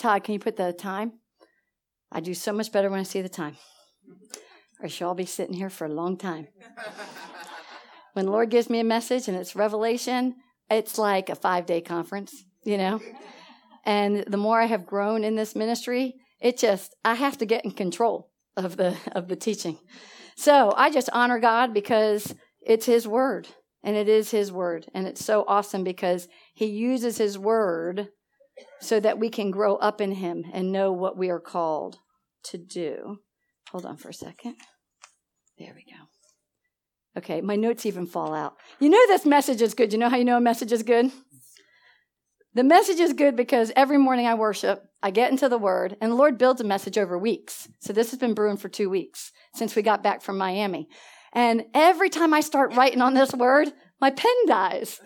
Todd, can you put the time? I do so much better when I see the time. Or she'll be sitting here for a long time. when the Lord gives me a message and it's revelation, it's like a five day conference, you know? And the more I have grown in this ministry, it just, I have to get in control of the, of the teaching. So I just honor God because it's His word and it is His word. And it's so awesome because He uses His word so that we can grow up in Him and know what we are called to do. Hold on for a second. There we go. Okay, my notes even fall out. You know this message is good. You know how you know a message is good? The message is good because every morning I worship, I get into the word, and the Lord builds a message over weeks. So this has been brewing for two weeks since we got back from Miami. And every time I start writing on this word, my pen dies.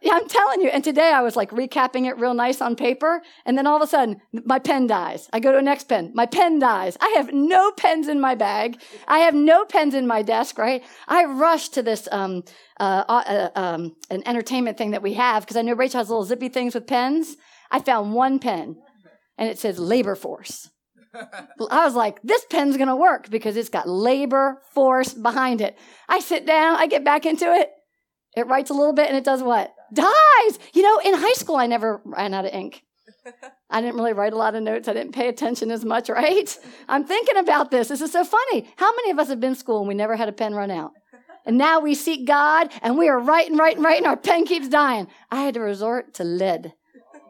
yeah, I'm telling you. And today I was like recapping it real nice on paper. And then all of a sudden, my pen dies. I go to a next pen. My pen dies. I have no pens in my bag. I have no pens in my desk, right? I rush to this, um, uh, uh, um, an entertainment thing that we have because I know Rachel has little zippy things with pens. I found one pen and it says labor force. I was like, this pen's gonna work because it's got labor force behind it. I sit down, I get back into it. It writes a little bit and it does what? Dies. You know, in high school, I never ran out of ink. I didn't really write a lot of notes. I didn't pay attention as much, right? I'm thinking about this. This is so funny. How many of us have been in school and we never had a pen run out? And now we seek God and we are writing, writing, writing. Our pen keeps dying. I had to resort to lead.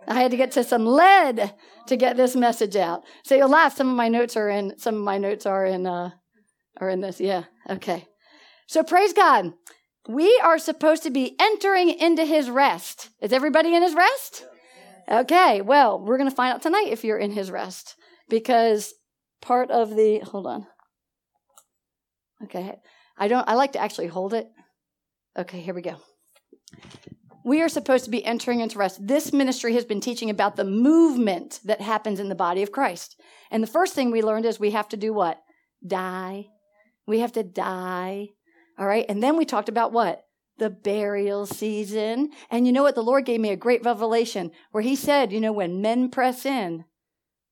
I had to get to some lead to get this message out. So you'll laugh. Some of my notes are in, some of my notes are in, uh, are in this. Yeah. Okay. So praise God. We are supposed to be entering into his rest. Is everybody in his rest? Okay, well, we're going to find out tonight if you're in his rest because part of the hold on. Okay. I don't I like to actually hold it. Okay, here we go. We are supposed to be entering into rest. This ministry has been teaching about the movement that happens in the body of Christ. And the first thing we learned is we have to do what? Die. We have to die all right. And then we talked about what? The burial season. And you know what? The Lord gave me a great revelation where He said, you know, when men press in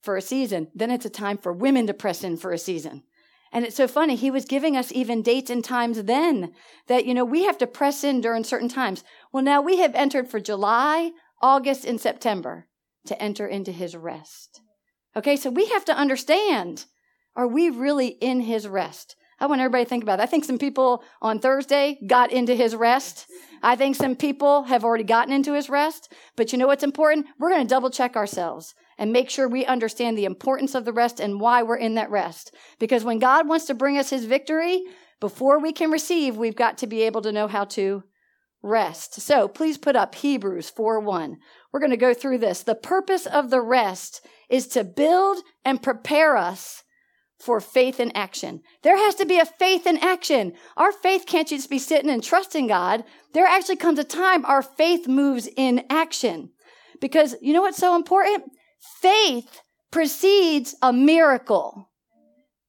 for a season, then it's a time for women to press in for a season. And it's so funny. He was giving us even dates and times then that, you know, we have to press in during certain times. Well, now we have entered for July, August, and September to enter into his rest. Okay. So we have to understand, are we really in his rest? I want everybody to think about it. I think some people on Thursday got into his rest. I think some people have already gotten into his rest. But you know what's important? We're going to double check ourselves and make sure we understand the importance of the rest and why we're in that rest. Because when God wants to bring us his victory, before we can receive, we've got to be able to know how to rest. So please put up Hebrews 4 1. We're going to go through this. The purpose of the rest is to build and prepare us for faith in action. There has to be a faith in action. Our faith can't just be sitting and trusting God. There actually comes a time our faith moves in action. Because you know what's so important? Faith precedes a miracle.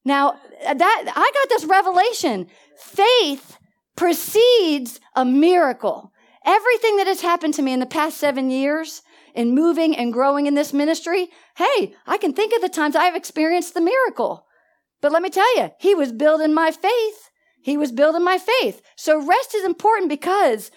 Now, that, I got this revelation. Faith precedes a miracle. Everything that has happened to me in the past seven years in moving and growing in this ministry, hey, I can think of the times I've experienced the miracle. But let me tell you, he was building my faith. He was building my faith. So rest is important because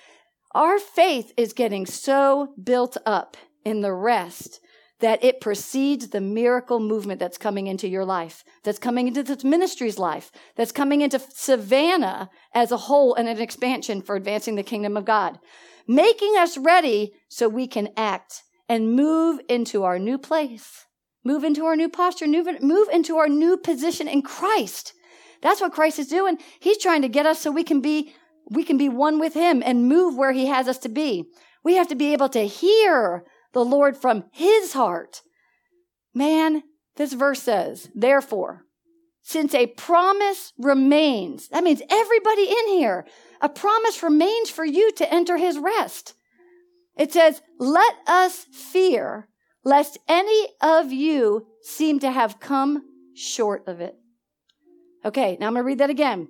our faith is getting so built up in the rest that it precedes the miracle movement that's coming into your life, that's coming into this ministry's life, that's coming into Savannah as a whole and an expansion for advancing the kingdom of God, making us ready so we can act and move into our new place move into our new posture, move, into our new position in Christ. That's what Christ is doing. He's trying to get us so we can be we can be one with him and move where he has us to be. We have to be able to hear the Lord from his heart. Man, this verse says, therefore, since a promise remains, that means everybody in here, a promise remains for you to enter his rest. It says, let us fear lest any of you seem to have come short of it. Okay, now I'm going to read that again.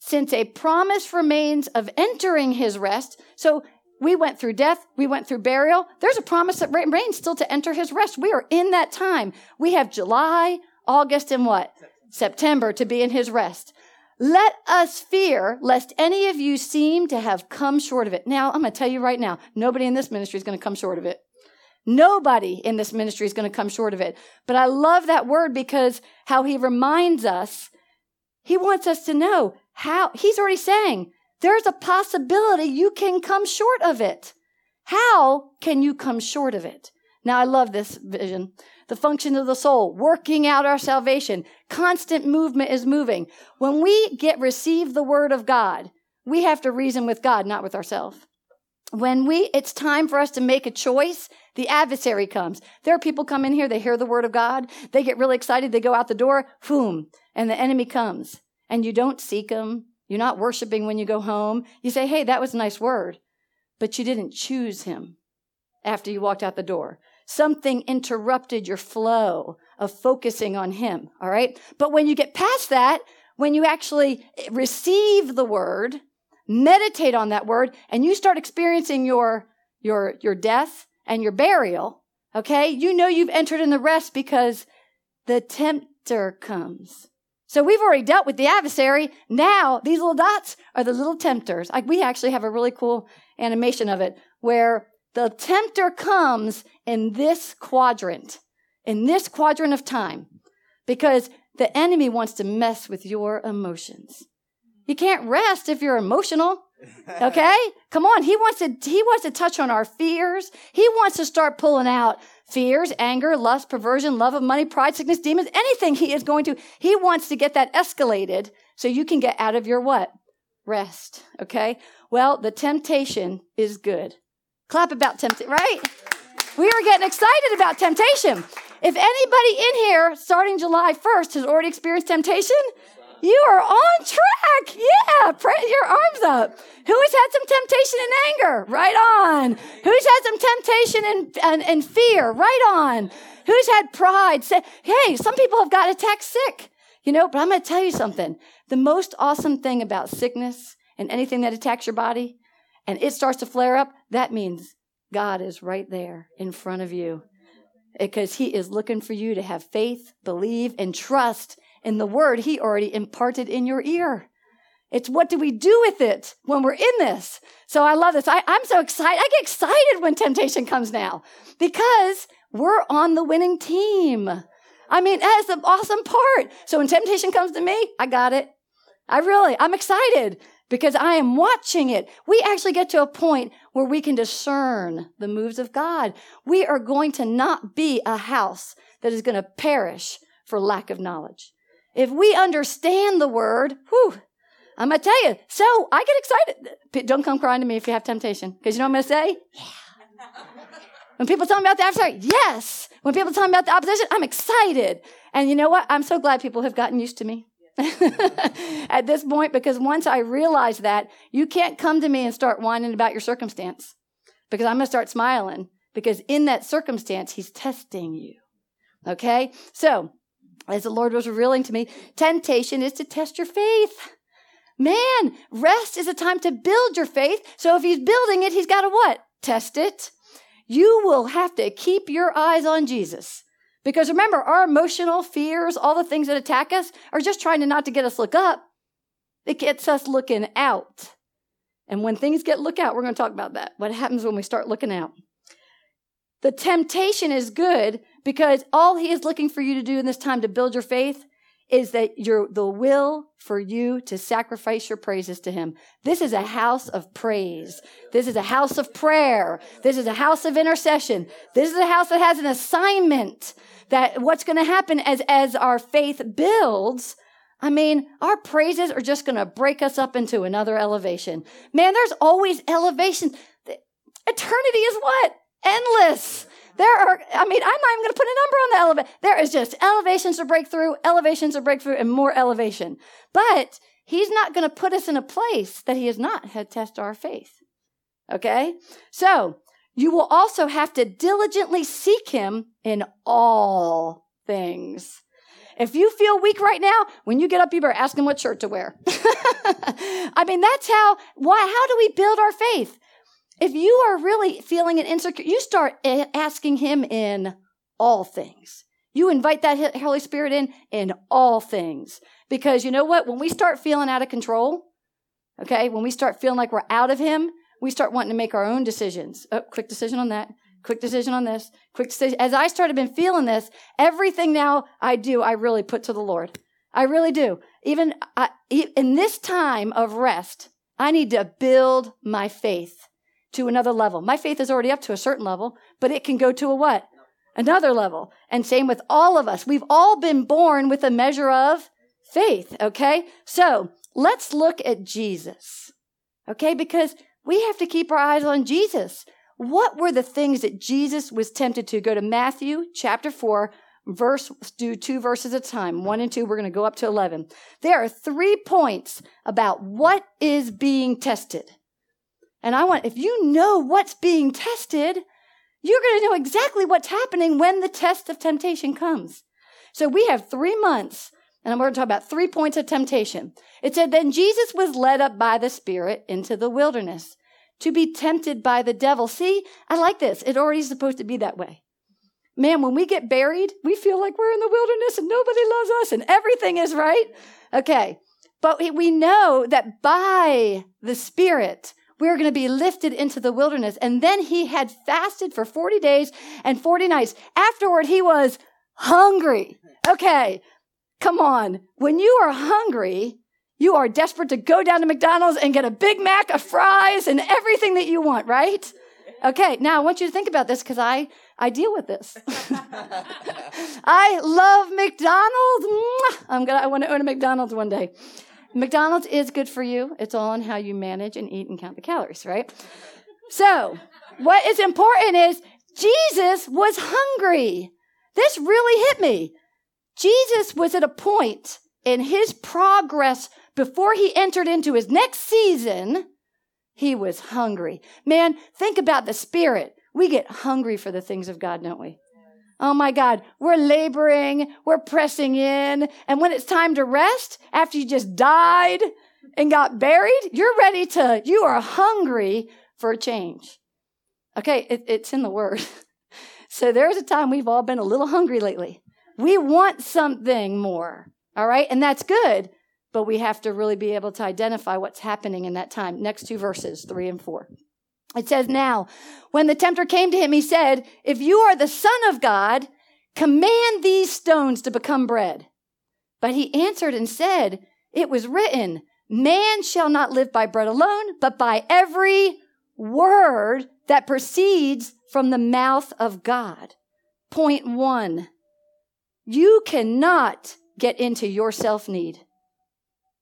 Since a promise remains of entering his rest, so We went through death. We went through burial. There's a promise that remains still to enter his rest. We are in that time. We have July, August, and what? September to be in his rest. Let us fear lest any of you seem to have come short of it. Now, I'm going to tell you right now, nobody in this ministry is going to come short of it. Nobody in this ministry is going to come short of it. But I love that word because how he reminds us, he wants us to know how, he's already saying, there's a possibility you can come short of it. How can you come short of it? Now, I love this vision. The function of the soul, working out our salvation. Constant movement is moving. When we get receive the word of God, we have to reason with God, not with ourselves. When we, it's time for us to make a choice, the adversary comes. There are people come in here, they hear the word of God, they get really excited, they go out the door, boom, and the enemy comes. And you don't seek him, you're not worshiping when you go home. You say, hey, that was a nice word, but you didn't choose him after you walked out the door. Something interrupted your flow of focusing on him. All right. But when you get past that, when you actually receive the word, meditate on that word, and you start experiencing your, your, your death and your burial, okay, you know you've entered in the rest because the tempter comes. So we've already dealt with the adversary. Now these little dots are the little tempters. Like we actually have a really cool animation of it where the tempter comes in this quadrant, in this quadrant of time, because the enemy wants to mess with your emotions. You can't rest if you're emotional. Okay? Come on. He wants to, he wants to touch on our fears. He wants to start pulling out fears, anger, lust, perversion, love of money, pride, sickness, demons, anything he is going to, he wants to get that escalated so you can get out of your what? Rest. Okay? Well, the temptation is good. Clap about temptation, right? We are getting excited about temptation. If anybody in here starting July 1st has already experienced temptation, you are on track. Yeah, put your arms up. Who's had some temptation and anger? Right on. Who's had some temptation and, and, and fear? Right on. Who's had pride? Say, hey, some people have got attacked sick. You know, but I'm going to tell you something. The most awesome thing about sickness and anything that attacks your body and it starts to flare up, that means God is right there in front of you because he is looking for you to have faith, believe, and trust in the word he already imparted in your ear. It's what do we do with it when we're in this? So I love this. I, I'm so excited. I get excited when temptation comes now because we're on the winning team. I mean, that's the awesome part. So when temptation comes to me, I got it. I really, I'm excited because I am watching it. We actually get to a point where we can discern the moves of God. We are going to not be a house that is going to perish for lack of knowledge. If we understand the word, whew, I'm going to tell you. So I get excited. Don't come crying to me if you have temptation. Because you know what I'm going to say? Yeah. when people tell me about the adversary, yes. When people tell me about the opposition, I'm excited. And you know what? I'm so glad people have gotten used to me. at this point, because once I realize that, you can't come to me and start whining about your circumstance because I'm going to start smiling because in that circumstance, he's testing you. Okay? So, as the Lord was revealing to me, temptation is to test your faith. Man, rest is a time to build your faith. So if he's building it, he's got to what? Test it. You will have to keep your eyes on Jesus. Because remember, our emotional fears, all the things that attack us, are just trying to not to get us look up. It gets us looking out. And when things get look out, we're going to talk about that. What happens when we start looking out? The temptation is good because all he is looking for you to do in this time to build your faith is that your the will for you to sacrifice your praises to him. This is a house of praise. This is a house of prayer. This is a house of intercession. This is a house that has an assignment that what's going to happen as as our faith builds I mean, our praises are just going to break us up into another elevation. Man, there's always elevation. Eternity is what? Endless. There are, I mean, I'm not even going to put a number on the elevation. There is just elevations to break through, elevations to breakthrough, and more elevation. But he's not going to put us in a place that he has not had test our faith. Okay? So, you will also have to diligently seek him in all things. If you feel weak right now, when you get up, you better ask him what shirt to wear. I mean, that's how, why, how do we build our faith? If you are really feeling an insecure, you start asking Him in all things. You invite that Holy Spirit in in all things. Because you know what? When we start feeling out of control, okay, when we start feeling like we're out of Him, we start wanting to make our own decisions. Oh, quick decision on that. Quick decision on this. Quick decision. As I started been feeling this, everything now I do, I really put to the Lord. I really do. Even I, in this time of rest, I need to build my faith to another level. My faith is already up to a certain level, but it can go to a what? Another level. And same with all of us. We've all been born with a measure of faith, okay? So let's look at Jesus, okay? Because we have to keep our eyes on Jesus. What were the things that Jesus was tempted to? Go to Matthew chapter 4, verse, do two verses at a time. One and two, we're going to go up to 11. There are three points about what is being tested. And I want, if you know what's being tested, you're going to know exactly what's happening when the test of temptation comes. So we have three months, and I'm going to talk about three points of temptation. It said, Then Jesus was led up by the Spirit into the wilderness to be tempted by the devil. See, I like this. It already is supposed to be that way. Man, when we get buried, we feel like we're in the wilderness and nobody loves us and everything is right. Okay. But we know that by the Spirit, we're going to be lifted into the wilderness. And then he had fasted for 40 days and 40 nights. Afterward, he was hungry. Okay. Come on. When you are hungry, you are desperate to go down to McDonald's and get a Big Mac, a fries, and everything that you want, right? Okay, now I want you to think about this because I, I deal with this. I love McDonald's. I'm gonna I want to own a McDonald's one day. McDonald's is good for you. It's all on how you manage and eat and count the calories, right? So, what is important is Jesus was hungry. This really hit me. Jesus was at a point in his progress before he entered into his next season. He was hungry. Man, think about the spirit. We get hungry for the things of God, don't we? Oh my God, we're laboring, we're pressing in. And when it's time to rest, after you just died and got buried, you're ready to, you are hungry for a change. Okay, it, it's in the word. so there's a time we've all been a little hungry lately. We want something more. All right, and that's good, but we have to really be able to identify what's happening in that time. Next two verses, three and four. It says, Now, when the tempter came to him, he said, If you are the Son of God, command these stones to become bread. But he answered and said, It was written, Man shall not live by bread alone, but by every word that proceeds from the mouth of God. Point one. You cannot get into your self need.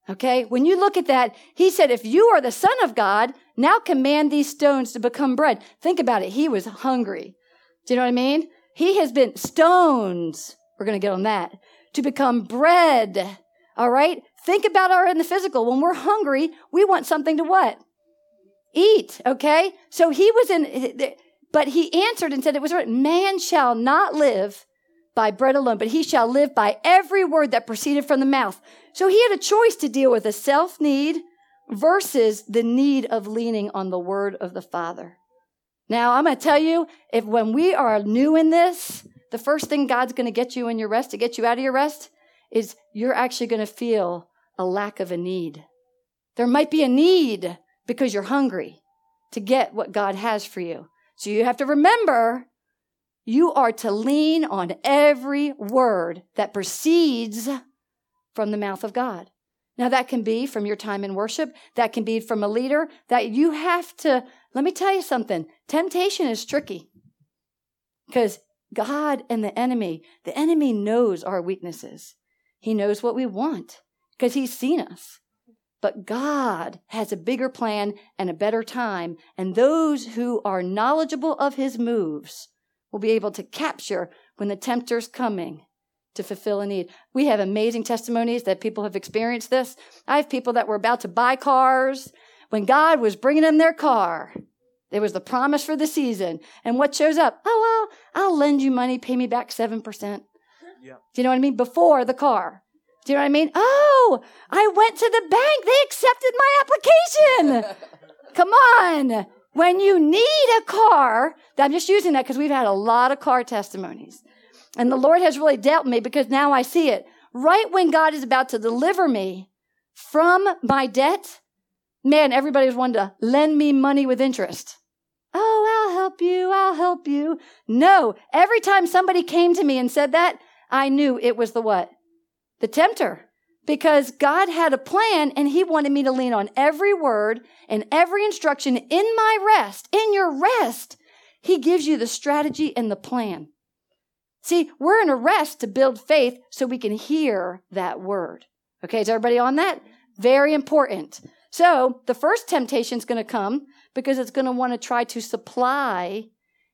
Okay? When you look at that, he said, if you are the son of God, now command these stones to become bread. Think about it. He was hungry. Do you know what I mean? He has been stones. We're going to get on that to become bread. All right? Think about our in the physical. When we're hungry, we want something to what? Eat. Okay? So he was in, but he answered and said, it was right. Man shall not live by bread alone, but he shall live by every word that proceeded from the mouth. So he had a choice to deal with a self need versus the need of leaning on the word of the Father. Now, I'm going to tell you, if when we are new in this, the first thing God's going to get you in your rest, to get you out of your rest, is you're actually going to feel a lack of a need. There might be a need because you're hungry to get what God has for you. So you have to remember you are to lean on every word that proceeds from the mouth of God. Now, that can be from your time in worship. That can be from a leader that you have to. Let me tell you something temptation is tricky because God and the enemy, the enemy knows our weaknesses. He knows what we want because he's seen us. But God has a bigger plan and a better time. And those who are knowledgeable of his moves will be able to capture when the tempter's coming to fulfill a need. We have amazing testimonies that people have experienced this. I have people that were about to buy cars when God was bringing them their car. It was the promise for the season. And what shows up? Oh, well, I'll lend you money, pay me back 7%. Yeah. Do you know what I mean? Before the car. Do you know what I mean? Oh, I went to the bank. They accepted my application. Come on. when you need a car, I'm just using that because we've had a lot of car testimonies. And the Lord has really dealt me because now I see it. Right when God is about to deliver me from my debt, man, everybody's wanting to lend me money with interest. Oh, I'll help you. I'll help you. No, every time somebody came to me and said that, I knew it was the what? The tempter. Because God had a plan and he wanted me to lean on every word and every instruction in my rest. In your rest, he gives you the strategy and the plan. See, we're in a rest to build faith so we can hear that word. Okay, is everybody on that? Very important. So the first temptation is going to come because it's going to want to try to supply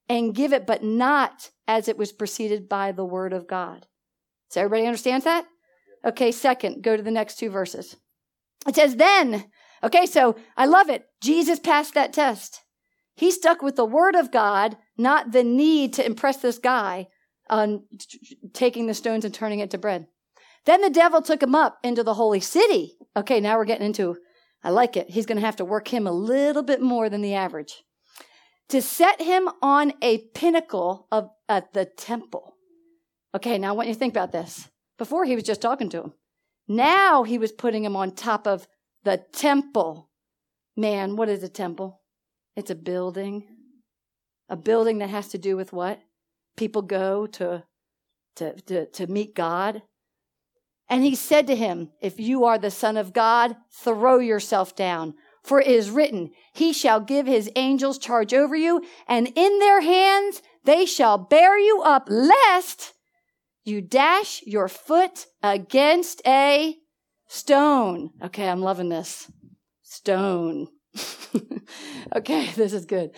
and give it, but not as it was preceded by the word of God. So everybody understands that? Okay, second, go to the next two verses. It says, then, okay, so I love it. Jesus passed that test. He stuck with the word of God, not the need to impress this guy on taking the stones and turning it to bread. Then the devil took him up into the holy city. Okay, now we're getting into, I like it. He's going to have to work him a little bit more than the average. To set him on a pinnacle of at the temple. Okay, now I want you to think about this. Before he was just talking to him. Now he was putting him on top of the temple. Man, what is a temple? It's a building. A building that has to do with what? People go to, to, to, to meet God. And he said to him, If you are the Son of God, throw yourself down. For it is written, He shall give His angels charge over you, and in their hands they shall bear you up, lest you dash your foot against a stone. Okay, I'm loving this. Stone. okay, this is good.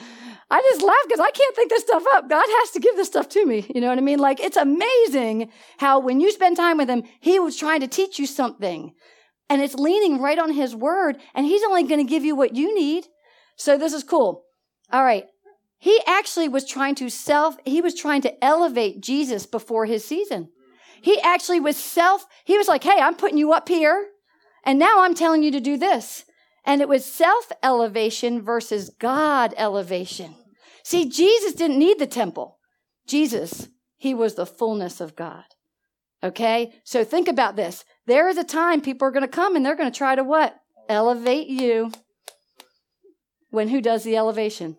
I just laugh because I can't think this stuff up. God has to give this stuff to me. You know what I mean? Like, it's amazing how when you spend time with Him, He was trying to teach you something. And it's leaning right on His word, and He's only going to give you what you need. So, this is cool. All right. He actually was trying to self, he was trying to elevate Jesus before his season. He actually was self, he was like, hey, I'm putting you up here, and now I'm telling you to do this. And it was self elevation versus God elevation. See, Jesus didn't need the temple. Jesus, he was the fullness of God. Okay? So think about this. There is a time people are going to come and they're going to try to what? Elevate you. When who does the elevation?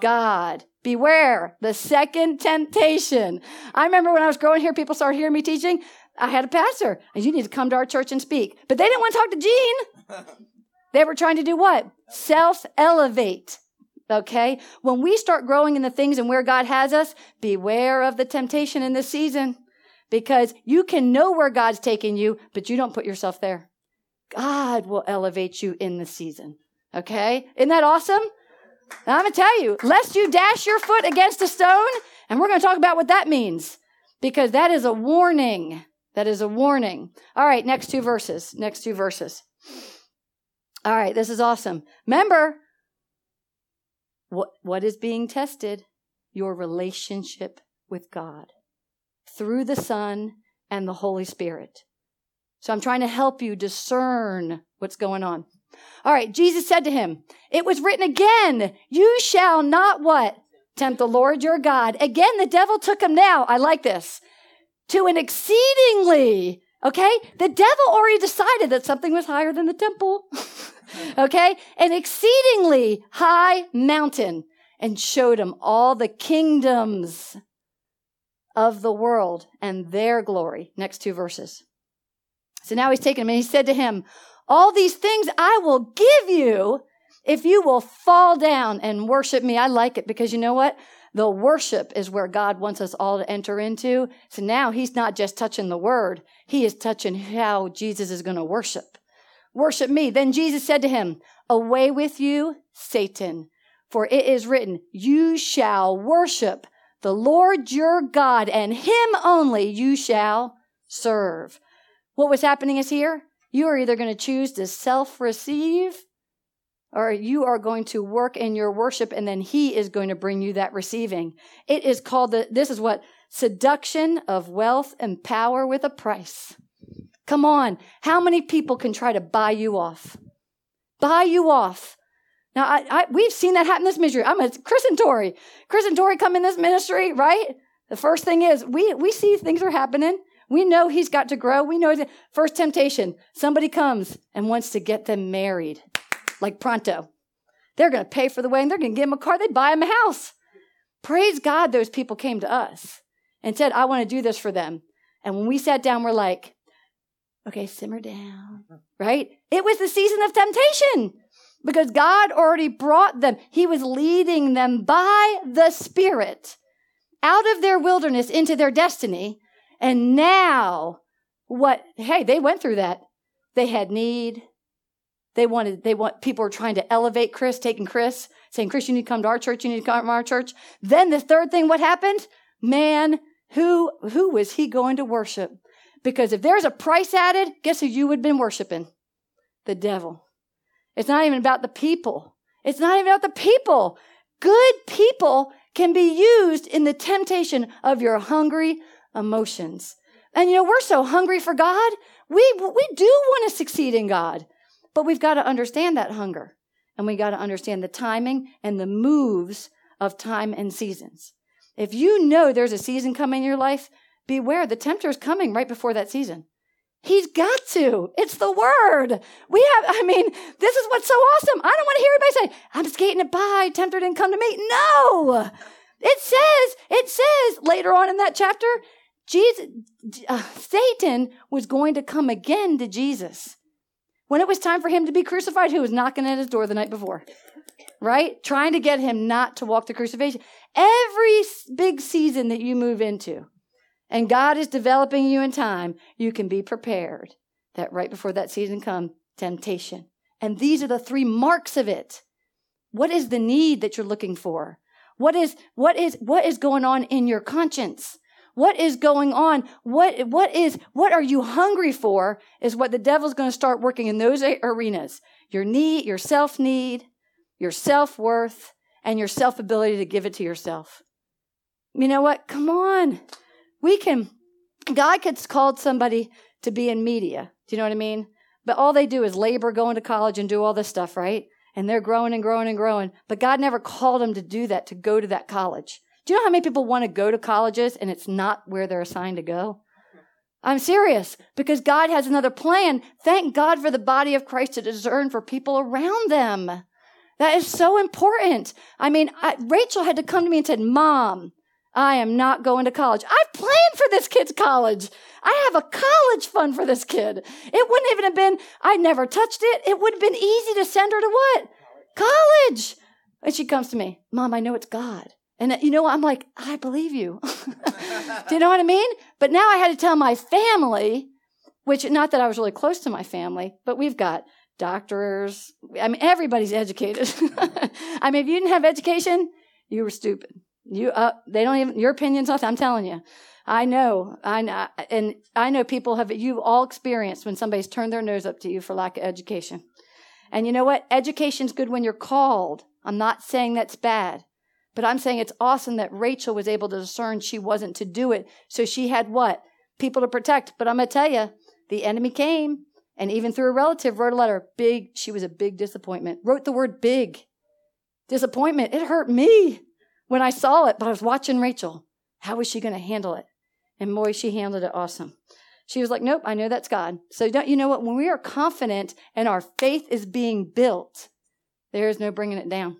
God. Beware the second temptation. I remember when I was growing here, people started hearing me teaching. I had a pastor, and you need to come to our church and speak. But they didn't want to talk to Gene. They were trying to do what? Self elevate. Okay? When we start growing in the things and where God has us, beware of the temptation in this season because you can know where God's taking you, but you don't put yourself there. God will elevate you in the season. Okay? Isn't that awesome? I'm going to tell you, lest you dash your foot against a stone, and we're going to talk about what that means because that is a warning. That is a warning. All right, next two verses. Next two verses. All right, this is awesome. Remember, what, what is being tested? Your relationship with God through the Son and the Holy Spirit. So I'm trying to help you discern what's going on. All right, Jesus said to him, It was written again, you shall not what? Tempt the Lord your God. Again, the devil took him now. I like this. To an exceedingly, okay? The devil already decided that something was higher than the temple. okay? An exceedingly high mountain and showed him all the kingdoms of the world and their glory. Next two verses. So now he's taken him and he said to him, All these things I will give you if you will fall down and worship me. I like it because you know what? The worship is where God wants us all to enter into. So now he's not just touching the word, he is touching how Jesus is going to worship. Worship me. Then Jesus said to him, Away with you, Satan, for it is written, You shall worship the Lord your God, and him only you shall serve. What was happening is here, you are either going to choose to self receive or you are going to work in your worship and then he is going to bring you that receiving. It is called the, this is what seduction of wealth and power with a price. Come on. How many people can try to buy you off? Buy you off. Now, I, I, we've seen that happen this ministry. I'm a Chris and Tori. Chris and Tori come in this ministry, right? The first thing is we, we see things are happening. We know he's got to grow. We know the first temptation. Somebody comes and wants to get them married, like pronto. They're going to pay for the wedding. They're going to give him a car. They buy him a house. Praise God, those people came to us and said, I want to do this for them. And when we sat down, we're like, okay, simmer down, right? It was the season of temptation because God already brought them. He was leading them by the Spirit out of their wilderness into their destiny. And now, what, hey, they went through that. They had need. They wanted, they want, people were trying to elevate Chris, taking Chris, saying, Chris, you need to come to our church. You need to come to our church. Then the third thing, what happened? Man, who, who was he going to worship? Because if there's a price added, guess who you would have been worshiping? The devil. It's not even about the people. It's not even about the people. Good people can be used in the temptation of your hungry emotions. And you know, we're so hungry for God. We, we do want to succeed in God, but we've got to understand that hunger and we got to understand the timing and the moves of time and seasons. If you know there's a season coming in your life, beware the tempter is coming right before that season. He's got to. It's the word. We have, I mean, this is what's so awesome. I don't want to hear anybody say, I'm skating it by. Tempter didn't come to me. No. It says, it says later on in that chapter, Jesus, uh, Satan was going to come again to Jesus. When it was time for him to be crucified, who was knocking at his door the night before? Right? Trying to get him not to walk the crucifixion. Every big season that you move into, and God is developing you in time, you can be prepared that right before that season comes, temptation. And these are the three marks of it. What is the need that you're looking for? What is, what is, what is going on in your conscience? What is going on? What, what is, what are you hungry for is what the devil's going to start working in those arenas. Your need, your self need, your self worth, and your self ability to give it to yourself. You know what? Come on. We can, God could called somebody to be in media. Do you know what I mean? But all they do is labor, going to college, and do all this stuff, right? And they're growing and growing and growing. But God never called them to do that, to go to that college. Do you know how many people want to go to colleges and it's not where they're assigned to go? I'm serious because God has another plan. Thank God for the body of Christ to discern for people around them. That is so important. I mean, I, Rachel had to come to me and said, Mom, I am not going to college. I've planned for this kid's college. I have a college fund for this kid. It wouldn't even have been, I never touched it. It would have been easy to send her to what? College. And she comes to me, Mom, I know it's God. And you know, I'm like, I believe you. Do you know what I mean? But now I had to tell my family, which not that I was really close to my family, but we've got doctors. I mean, everybody's educated. I mean, if you didn't have education, you were stupid. You, uh, they don't even, your opinion's nothing. I'm telling you. I know, I know, and I know people have, you've all experienced when somebody's turned their nose up to you for lack of education. And you know what? Education's good when you're called. I'm not saying that's bad, but I'm saying it's awesome that Rachel was able to discern she wasn't to do it. So she had what? People to protect. But I'm going to tell you, the enemy came and even through a relative wrote a letter. Big, she was a big disappointment. Wrote the word big. Disappointment. It hurt me when I saw it, but I was watching Rachel. How was she going to handle it? And boy, she handled it awesome. She was like, Nope, I know that's God. So don't you know what? When we are confident and our faith is being built, there is no bringing it down.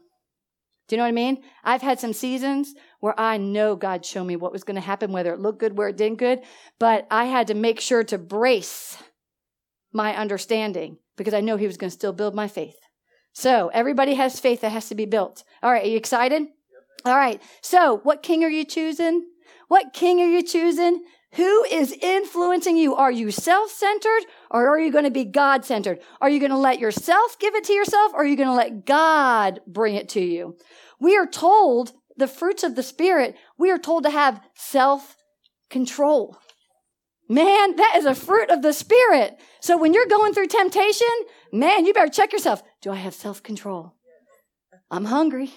Do you know what I mean? I've had some seasons where I know God showed me what was going to happen, whether it looked good, where it didn't good, but I had to make sure to brace my understanding because I know He was going to still build my faith. So everybody has faith that has to be built. All right, are you excited? All right. So what king are you choosing? What king are you choosing? Who is influencing you? Are you self centered or are you going to be God centered? Are you going to let yourself give it to yourself or are you going to let God bring it to you? We are told the fruits of the Spirit, we are told to have self control. Man, that is a fruit of the Spirit. So when you're going through temptation, man, you better check yourself. Do I have self control? I'm hungry.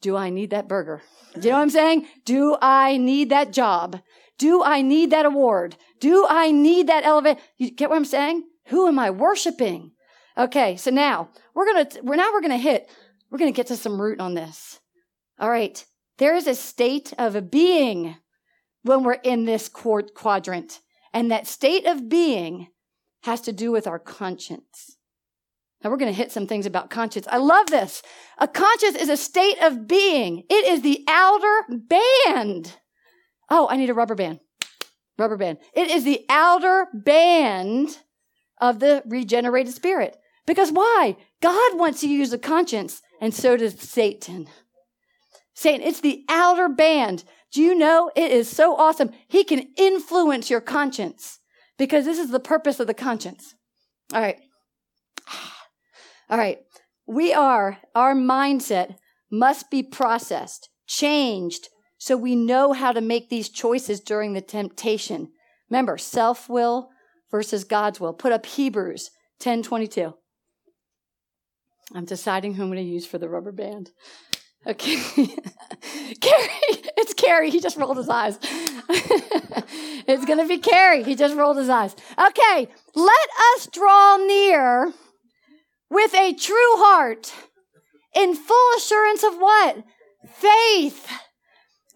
Do I need that burger? Do you know what I'm saying? Do I need that job? Do I need that award? Do I need that elevate? You get what I'm saying? Who am I worshiping? Okay, so now we're gonna we're now we're gonna hit we're gonna get to some root on this. All right, there is a state of a being when we're in this quadrant, and that state of being has to do with our conscience. Now we're going to hit some things about conscience. I love this. A conscience is a state of being. It is the outer band. Oh, I need a rubber band. Rubber band. It is the outer band of the regenerated spirit. Because why? God wants to use a conscience, and so does Satan. Satan, it's the outer band. Do you know it is so awesome? He can influence your conscience because this is the purpose of the conscience. All right. All right. We are, our mindset must be processed, changed, so we know how to make these choices during the temptation. Remember, self will versus God's will. Put up Hebrews 10 22. I'm deciding who I'm going to use for the rubber band. Okay. Carrie, it's Carrie. He just rolled his eyes. it's going to be Carrie. He just rolled his eyes. Okay. Let us draw near with a true heart in full assurance of what? Faith.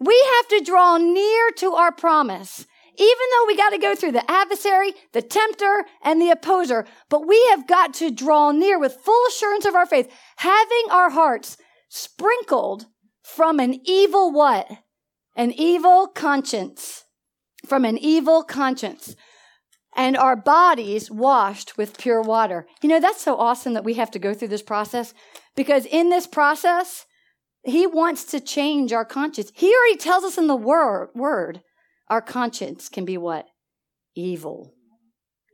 We have to draw near to our promise. Even though we got to go through the adversary, the tempter, and the opposer, but we have got to draw near with full assurance of our faith, having our hearts sprinkled from an evil what? An evil conscience. From an evil conscience and our bodies washed with pure water. You know, that's so awesome that we have to go through this process because in this process, he wants to change our conscience. He already tells us in the word, word our conscience can be what? Evil.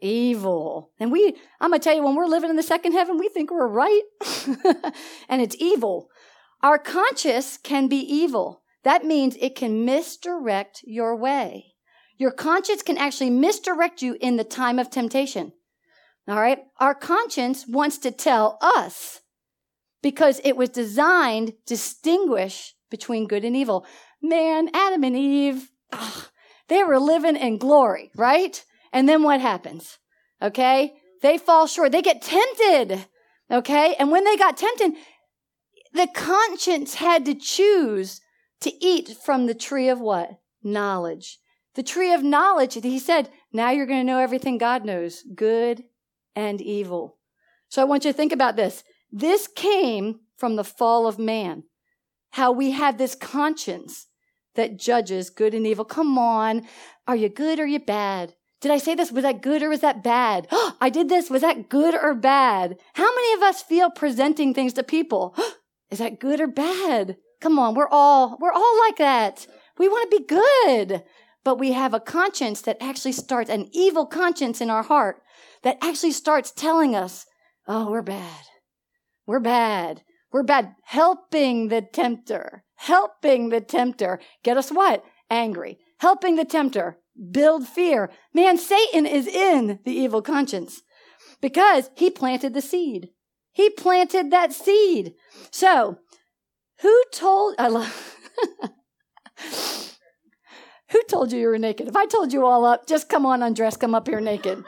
Evil. And we, I'm going to tell you, when we're living in the second heaven, we think we're right. and it's evil. Our conscience can be evil. That means it can misdirect your way. Your conscience can actually misdirect you in the time of temptation. All right. Our conscience wants to tell us because it was designed to distinguish between good and evil. Man, Adam and Eve, ugh, they were living in glory, right? And then what happens? Okay. They fall short. They get tempted. Okay. And when they got tempted, the conscience had to choose to eat from the tree of what? Knowledge. The tree of knowledge, he said, now you're going to know everything God knows, good and evil. So I want you to think about this. This came from the fall of man. How we have this conscience that judges good and evil. Come on. Are you good or are you bad? Did I say this? Was that good or was that bad? I did this. Was that good or bad? How many of us feel presenting things to people? Is that good or bad? Come on. We're all, we're all like that. We want to be good but we have a conscience that actually starts, an evil conscience in our heart that actually starts telling us, oh, we're bad. We're bad. We're bad. Helping the tempter, helping the tempter get us what? Angry. Helping the tempter build fear. Man, Satan is in the evil conscience because he planted the seed. He planted that seed. So, who told, I love, Who told you you were naked? If I told you all up, just come on, undress, come up here naked.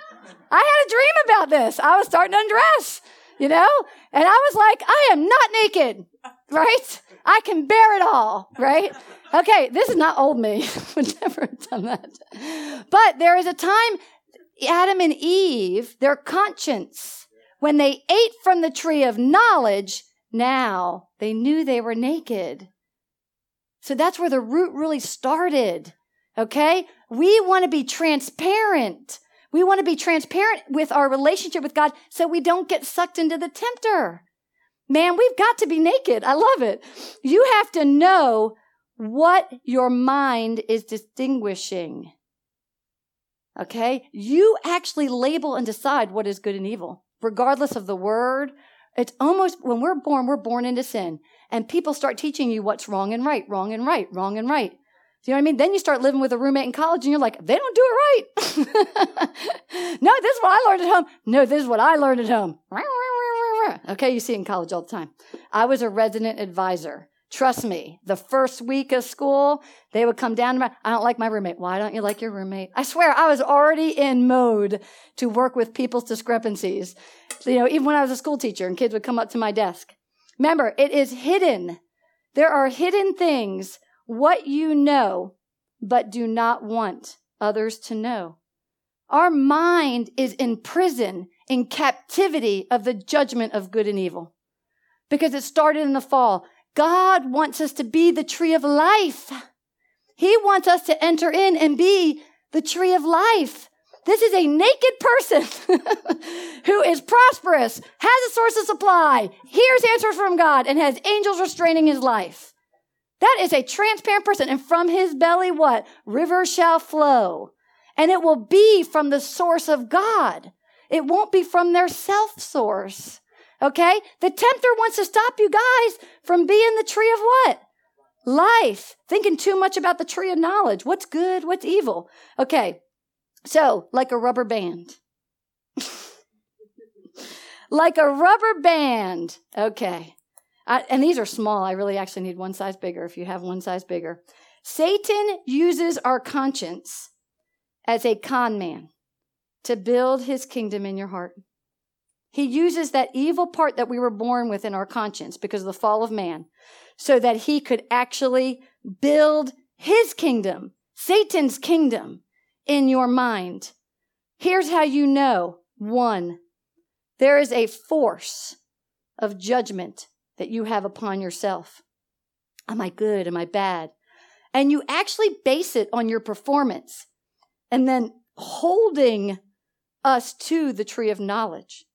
I had a dream about this. I was starting to undress, you know? And I was like, I am not naked, right? I can bear it all, right? Okay, this is not old me. Would never have done that. But there is a time, Adam and Eve, their conscience, when they ate from the tree of knowledge, now they knew they were naked. So that's where the root really started. Okay? We want to be transparent. We want to be transparent with our relationship with God so we don't get sucked into the tempter. Man, we've got to be naked. I love it. You have to know what your mind is distinguishing. Okay? You actually label and decide what is good and evil, regardless of the word. It's almost when we're born, we're born into sin. And people start teaching you what's wrong and right, wrong and right, wrong and right. You know what I mean? Then you start living with a roommate in college and you're like, they don't do it right. no, this is what I learned at home. No, this is what I learned at home. Okay, you see in college all the time. I was a resident advisor. Trust me, the first week of school, they would come down to. I don't like my roommate. Why don't you like your roommate? I swear, I was already in mode to work with people's discrepancies. You know, even when I was a school teacher and kids would come up to my desk. Remember, it is hidden. There are hidden things, what you know, but do not want others to know. Our mind is in prison, in captivity of the judgment of good and evil. Because it started in the fall. God wants us to be the tree of life. He wants us to enter in and be the tree of life. This is a naked person who is prosperous, has a source of supply, hears answers from God, and has angels restraining his life. That is a transparent person. And from his belly, what? Rivers shall flow. And it will be from the source of God. It won't be from their self source. Okay? The tempter wants to stop you guys from being the tree of what? Life. Thinking too much about the tree of knowledge. What's good? What's evil? Okay. So, like a rubber band. like a rubber band. Okay. I, and these are small. I really actually need one size bigger if you have one size bigger. Satan uses our conscience as a con man to build his kingdom in your heart. He uses that evil part that we were born with in our conscience because of the fall of man so that he could actually build his kingdom, Satan's kingdom, in your mind. Here's how you know one, there is a force of judgment that you have upon yourself. Am I good? Am I bad? And you actually base it on your performance and then holding us to the tree of knowledge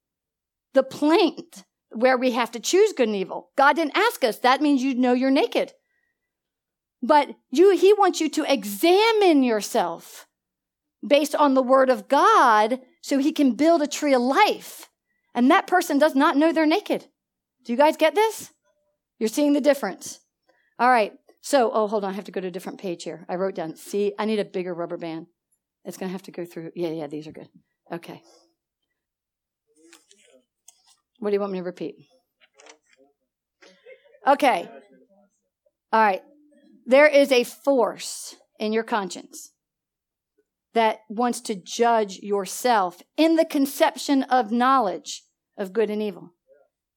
the plank where we have to choose good and evil. God didn't ask us. That means you know you're naked. But you, he wants you to examine yourself based on the word of God so he can build a tree of life. And that person does not know they're naked. Do you guys get this? You're seeing the difference. All right. So, oh, hold on. I have to go to a different page here. I wrote down, see, I need a bigger rubber band. It's going to have to go through. Yeah, yeah, these are good. Okay. What do you want me to repeat? Okay. All right. There is a force in your conscience that wants to judge yourself in the conception of knowledge of good and evil.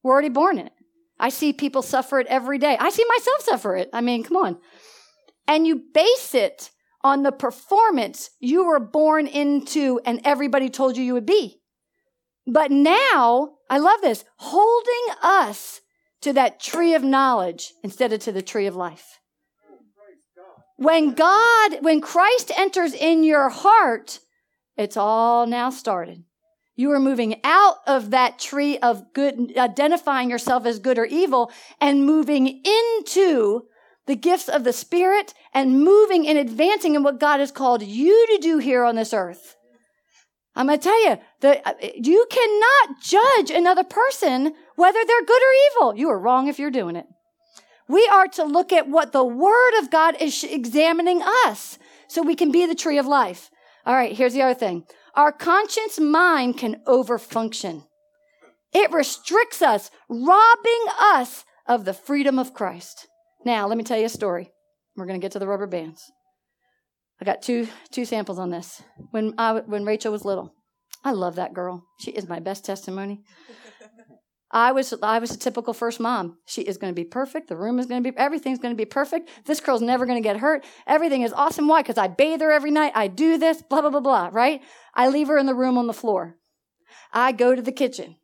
We're already born in it. I see people suffer it every day. I see myself suffer it. I mean, come on. And you base it on the performance you were born into and everybody told you you would be. But now, I love this, holding us to that tree of knowledge instead of to the tree of life. When God, when Christ enters in your heart, it's all now started. You are moving out of that tree of good, identifying yourself as good or evil and moving into the gifts of the Spirit and moving and advancing in what God has called you to do here on this earth. I'm going to tell you, uh, you cannot judge another person whether they're good or evil. You are wrong if you're doing it. We are to look at what the Word of God is examining us so we can be the tree of life. All right, here's the other thing. Our conscience mind can overfunction. It restricts us, robbing us of the freedom of Christ. Now, let me tell you a story. We're going to get to the rubber bands. I got two two samples on this. When I when Rachel was little, I love that girl. She is my best testimony. I was I was a typical first mom. She is going to be perfect. The room is going to be everything's going to be perfect. This girl's never going to get hurt. Everything is awesome. Why? Because I bathe her every night. I do this. Blah blah blah blah. Right? I leave her in the room on the floor. I go to the kitchen.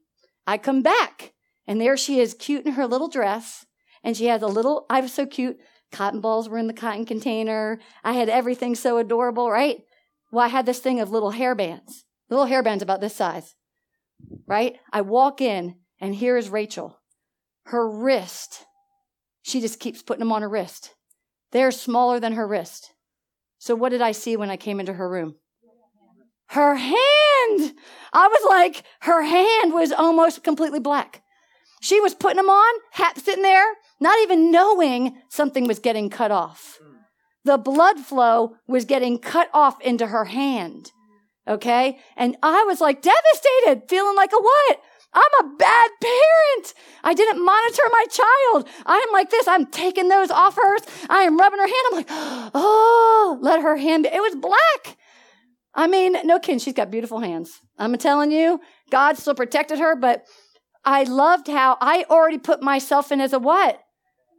I come back, and there she is, cute in her little dress, and she has a little. I was so cute. Cotton balls were in the cotton container. I had everything so adorable, right? Well, I had this thing of little hair bands, little hair bands about this size, right? I walk in and here is Rachel. Her wrist, she just keeps putting them on her wrist. They're smaller than her wrist. So what did I see when I came into her room? Her hand! I was like, her hand was almost completely black. She was putting them on, hat sitting there, not even knowing something was getting cut off. The blood flow was getting cut off into her hand. Okay. And I was like devastated, feeling like a what? I'm a bad parent. I didn't monitor my child. I'm like this. I'm taking those off hers. I am rubbing her hand. I'm like, oh, let her hand. Be. It was black. I mean, no kidding. She's got beautiful hands. I'm telling you, God still protected her, but I loved how I already put myself in as a what?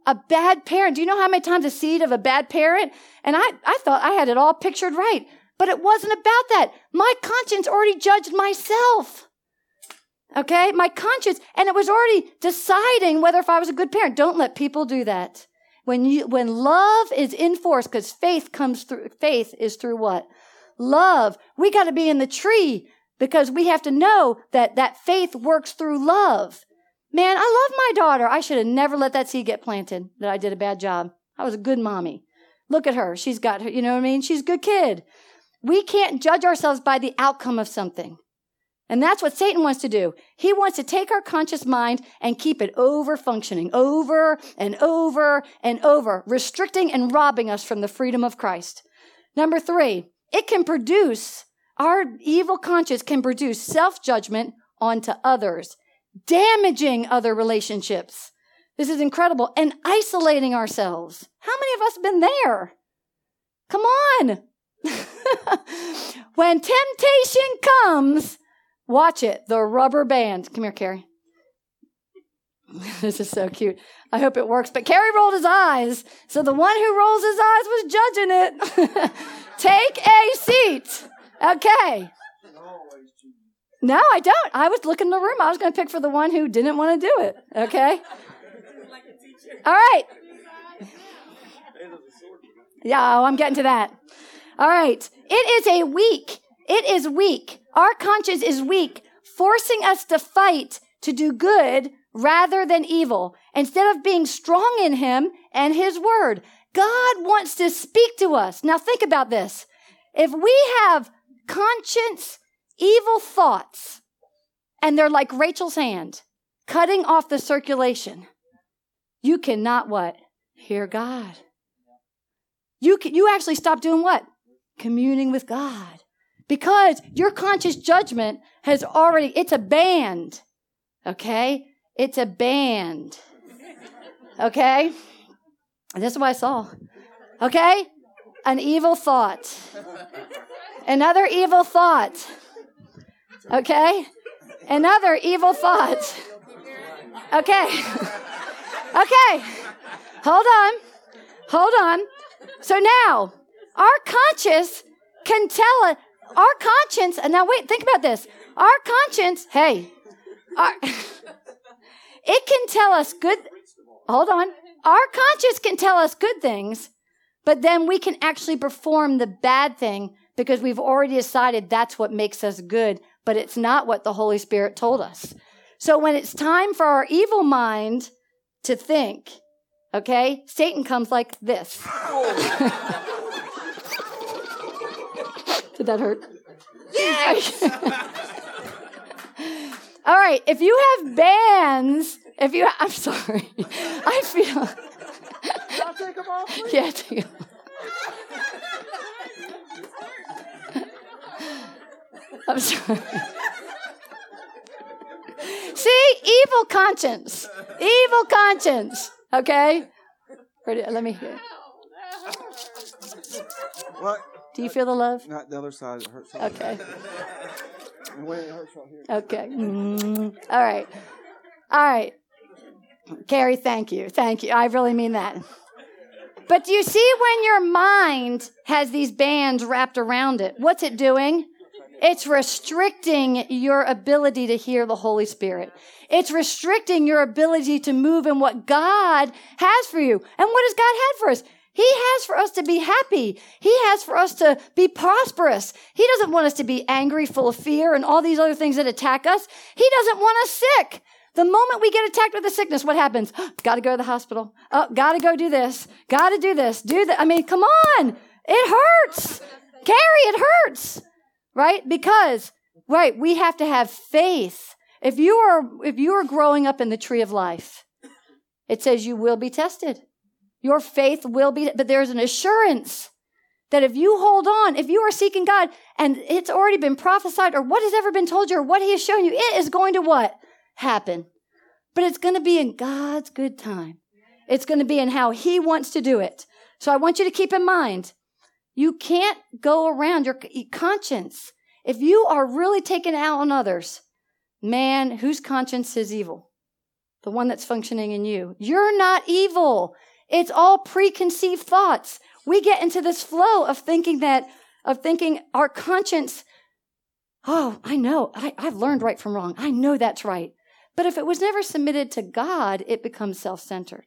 A bad parent. Do you know how many times a seed of a bad parent? And I, I thought I had it all pictured right, but it wasn't about that. My conscience already judged myself. Okay? My conscience, and it was already deciding whether if I was a good parent. Don't let people do that. When you, when love is in force, because faith comes through, faith is through what? Love. We got to be in the tree because we have to know that that faith works through love. Man, I love my daughter. I should have never let that seed get planted that I did a bad job. I was a good mommy. Look at her. She's got her, you know what I mean? She's a good kid. We can't judge ourselves by the outcome of something. And that's what Satan wants to do. He wants to take our conscious mind and keep it over functioning over and over and over, restricting and robbing us from the freedom of Christ. Number three, it can produce, our evil conscience can produce self judgment onto others, damaging other relationships. This is incredible. And isolating ourselves. How many of us have been there? Come on. when temptation comes, watch it. The rubber band. Come here, Carrie. this is so cute. I hope it works. But Carrie rolled his eyes. So the one who rolls his eyes was judging it. Take a seat. Okay. No, I don't. I was looking in the room. I was going to pick for the one who didn't want to do it. Okay. All right. Yeah, oh, I'm getting to that. All right. It is a weak. It is weak. Our conscience is weak, forcing us to fight to do good rather than evil, instead of being strong in Him and His Word. God wants to speak to us. Now think about this. If we have conscience, evil thoughts, and they're like Rachel's hand, cutting off the circulation, you cannot what? Hear God. You can, you actually stop doing what? Communing with God. Because your conscious judgment has already, it's a band. Okay? It's a band. Okay? This is what I saw. Okay? An evil thought. Another evil thought. Okay? Another evil thought. Okay. Okay. Hold on. Hold on. So now, our conscience can tell us, our conscience, and now wait, think about this. Our conscience, hey, our, it can tell us good, hold on. Our conscience can tell us good things, but then we can actually perform the bad thing because we've already decided that's what makes us good, but it's not what the Holy Spirit told us. So when it's time for our evil mind to think, okay, Satan comes like this. Did that hurt? Yes! All right, if you have bands if you, I'm sorry. I feel. I'll take them off. Please? Yeah, take them. I'm sorry. See, evil conscience, evil conscience. Okay, Ready, let me hear. What? Do you feel the love? Not the other side. It hurts. Okay. Wait, it hurts right here. Okay. Mm. All right. All right. Carrie, thank you. Thank you. I really mean that. But do you see when your mind has these bands wrapped around it? What's it doing? It's restricting your ability to hear the Holy Spirit. It's restricting your ability to move in what God has for you. And what has God had for us? He has for us to be happy. He has for us to be prosperous. He doesn't want us to be angry, full of fear, and all these other things that attack us. He doesn't want us sick. The moment we get attacked with a sickness, what happens? gotta go to the hospital. Oh, gotta go do this. Gotta do this. Do that. I mean, come on. It hurts. Carrie, it hurts. Right? Because, right, we have to have faith. If you are, if you are growing up in the tree of life, it says you will be tested. Your faith will be, but there's an assurance that if you hold on, if you are seeking God and it's already been prophesied or what has ever been told you or what he has shown you, it is going to what? Happen, but it's going to be in God's good time. It's going to be in how He wants to do it. So I want you to keep in mind, you can't go around your conscience. If you are really taking out on others, man, whose conscience is evil? The one that's functioning in you. You're not evil. It's all preconceived thoughts. We get into this flow of thinking that, of thinking our conscience, oh, I know, I, I've learned right from wrong. I know that's right. But if it was never submitted to God, it becomes self centered.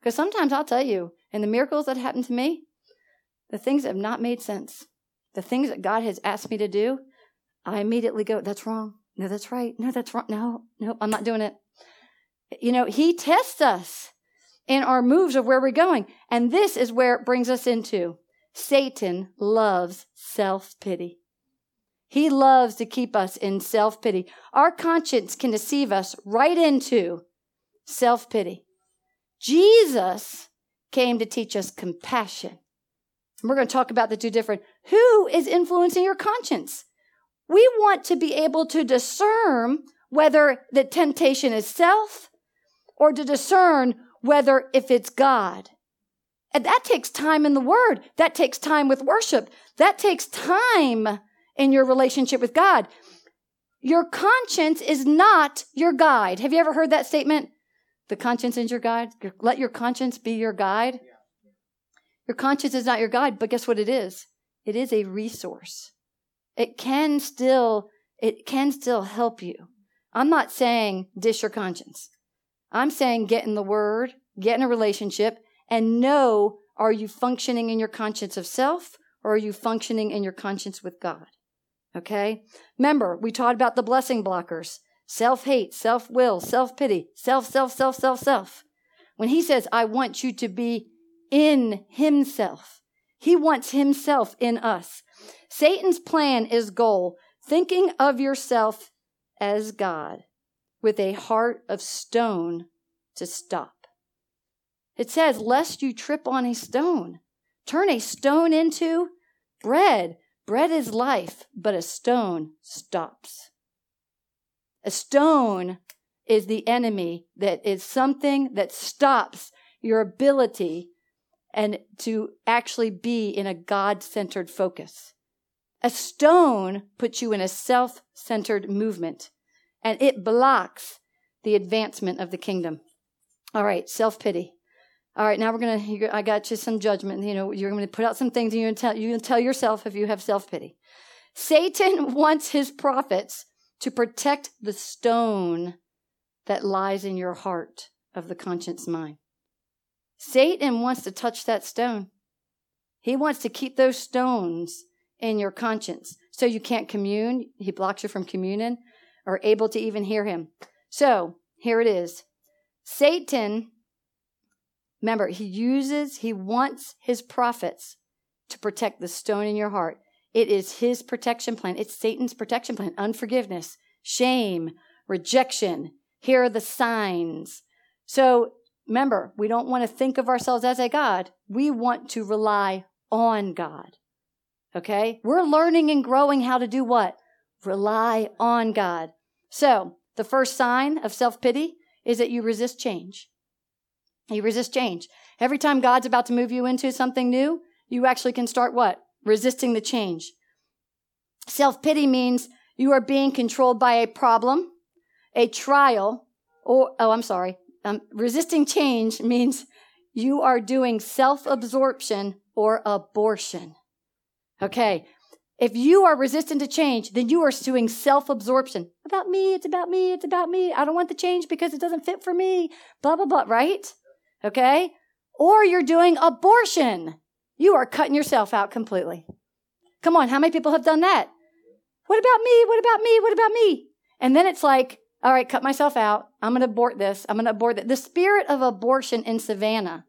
Because sometimes I'll tell you, in the miracles that happen to me, the things that have not made sense, the things that God has asked me to do, I immediately go, that's wrong. No, that's right. No, that's wrong. No, no, I'm not doing it. You know, He tests us in our moves of where we're going. And this is where it brings us into Satan loves self pity. He loves to keep us in self pity. Our conscience can deceive us right into self pity. Jesus came to teach us compassion. And we're going to talk about the two different. Who is influencing your conscience? We want to be able to discern whether the temptation is self or to discern whether if it's God. And that takes time in the word. That takes time with worship. That takes time in your relationship with God. Your conscience is not your guide. Have you ever heard that statement? The conscience is your guide. Let your conscience be your guide. Your conscience is not your guide, but guess what it is? It is a resource. It can still, it can still help you. I'm not saying dish your conscience. I'm saying get in the word, get in a relationship, and know are you functioning in your conscience of self or are you functioning in your conscience with God? Okay? Remember, we taught about the blessing blockers self hate, self will, self pity, self, self, self, self, self. When he says, I want you to be in himself, he wants himself in us. Satan's plan is goal, thinking of yourself as God with a heart of stone to stop. It says, lest you trip on a stone. Turn a stone into bread. Bread is life, but a stone stops. A stone is the enemy that is something that stops your ability and to actually be in a God centered focus. A stone puts you in a self centered movement and it blocks the advancement of the kingdom. All right, self pity. All right, now we're gonna. I got you some judgment. You know, you're gonna put out some things, and you're gonna tell you gonna tell yourself if you have self pity. Satan wants his prophets to protect the stone that lies in your heart of the conscience mind. Satan wants to touch that stone. He wants to keep those stones in your conscience. So you can't commune. He blocks you from communing, or able to even hear him. So here it is Satan, remember, he uses, he wants his prophets to protect the stone in your heart. It is his protection plan. It's Satan's protection plan. Unforgiveness, shame, rejection. Here are the signs. So remember, we don't want to think of ourselves as a God. We want to rely on God. Okay? We're learning and growing how to do what? Rely on God. So, the first sign of self pity is that you resist change. You resist change. Every time God's about to move you into something new, you actually can start what? Resisting the change. Self pity means you are being controlled by a problem, a trial, or, oh, I'm sorry. Um, resisting change means you are doing self absorption or abortion. Okay. If you are resistant to change, then you are doing self absorption. About me, it's about me, it's about me. I don't want the change because it doesn't fit for me. Blah, blah, blah, right? Okay? Or you're doing abortion. You are cutting yourself out completely. Come on, how many people have done that? What about me? What about me? What about me? And then it's like, all right, cut myself out. I'm going to abort this. I'm going to abort that. The spirit of abortion in Savannah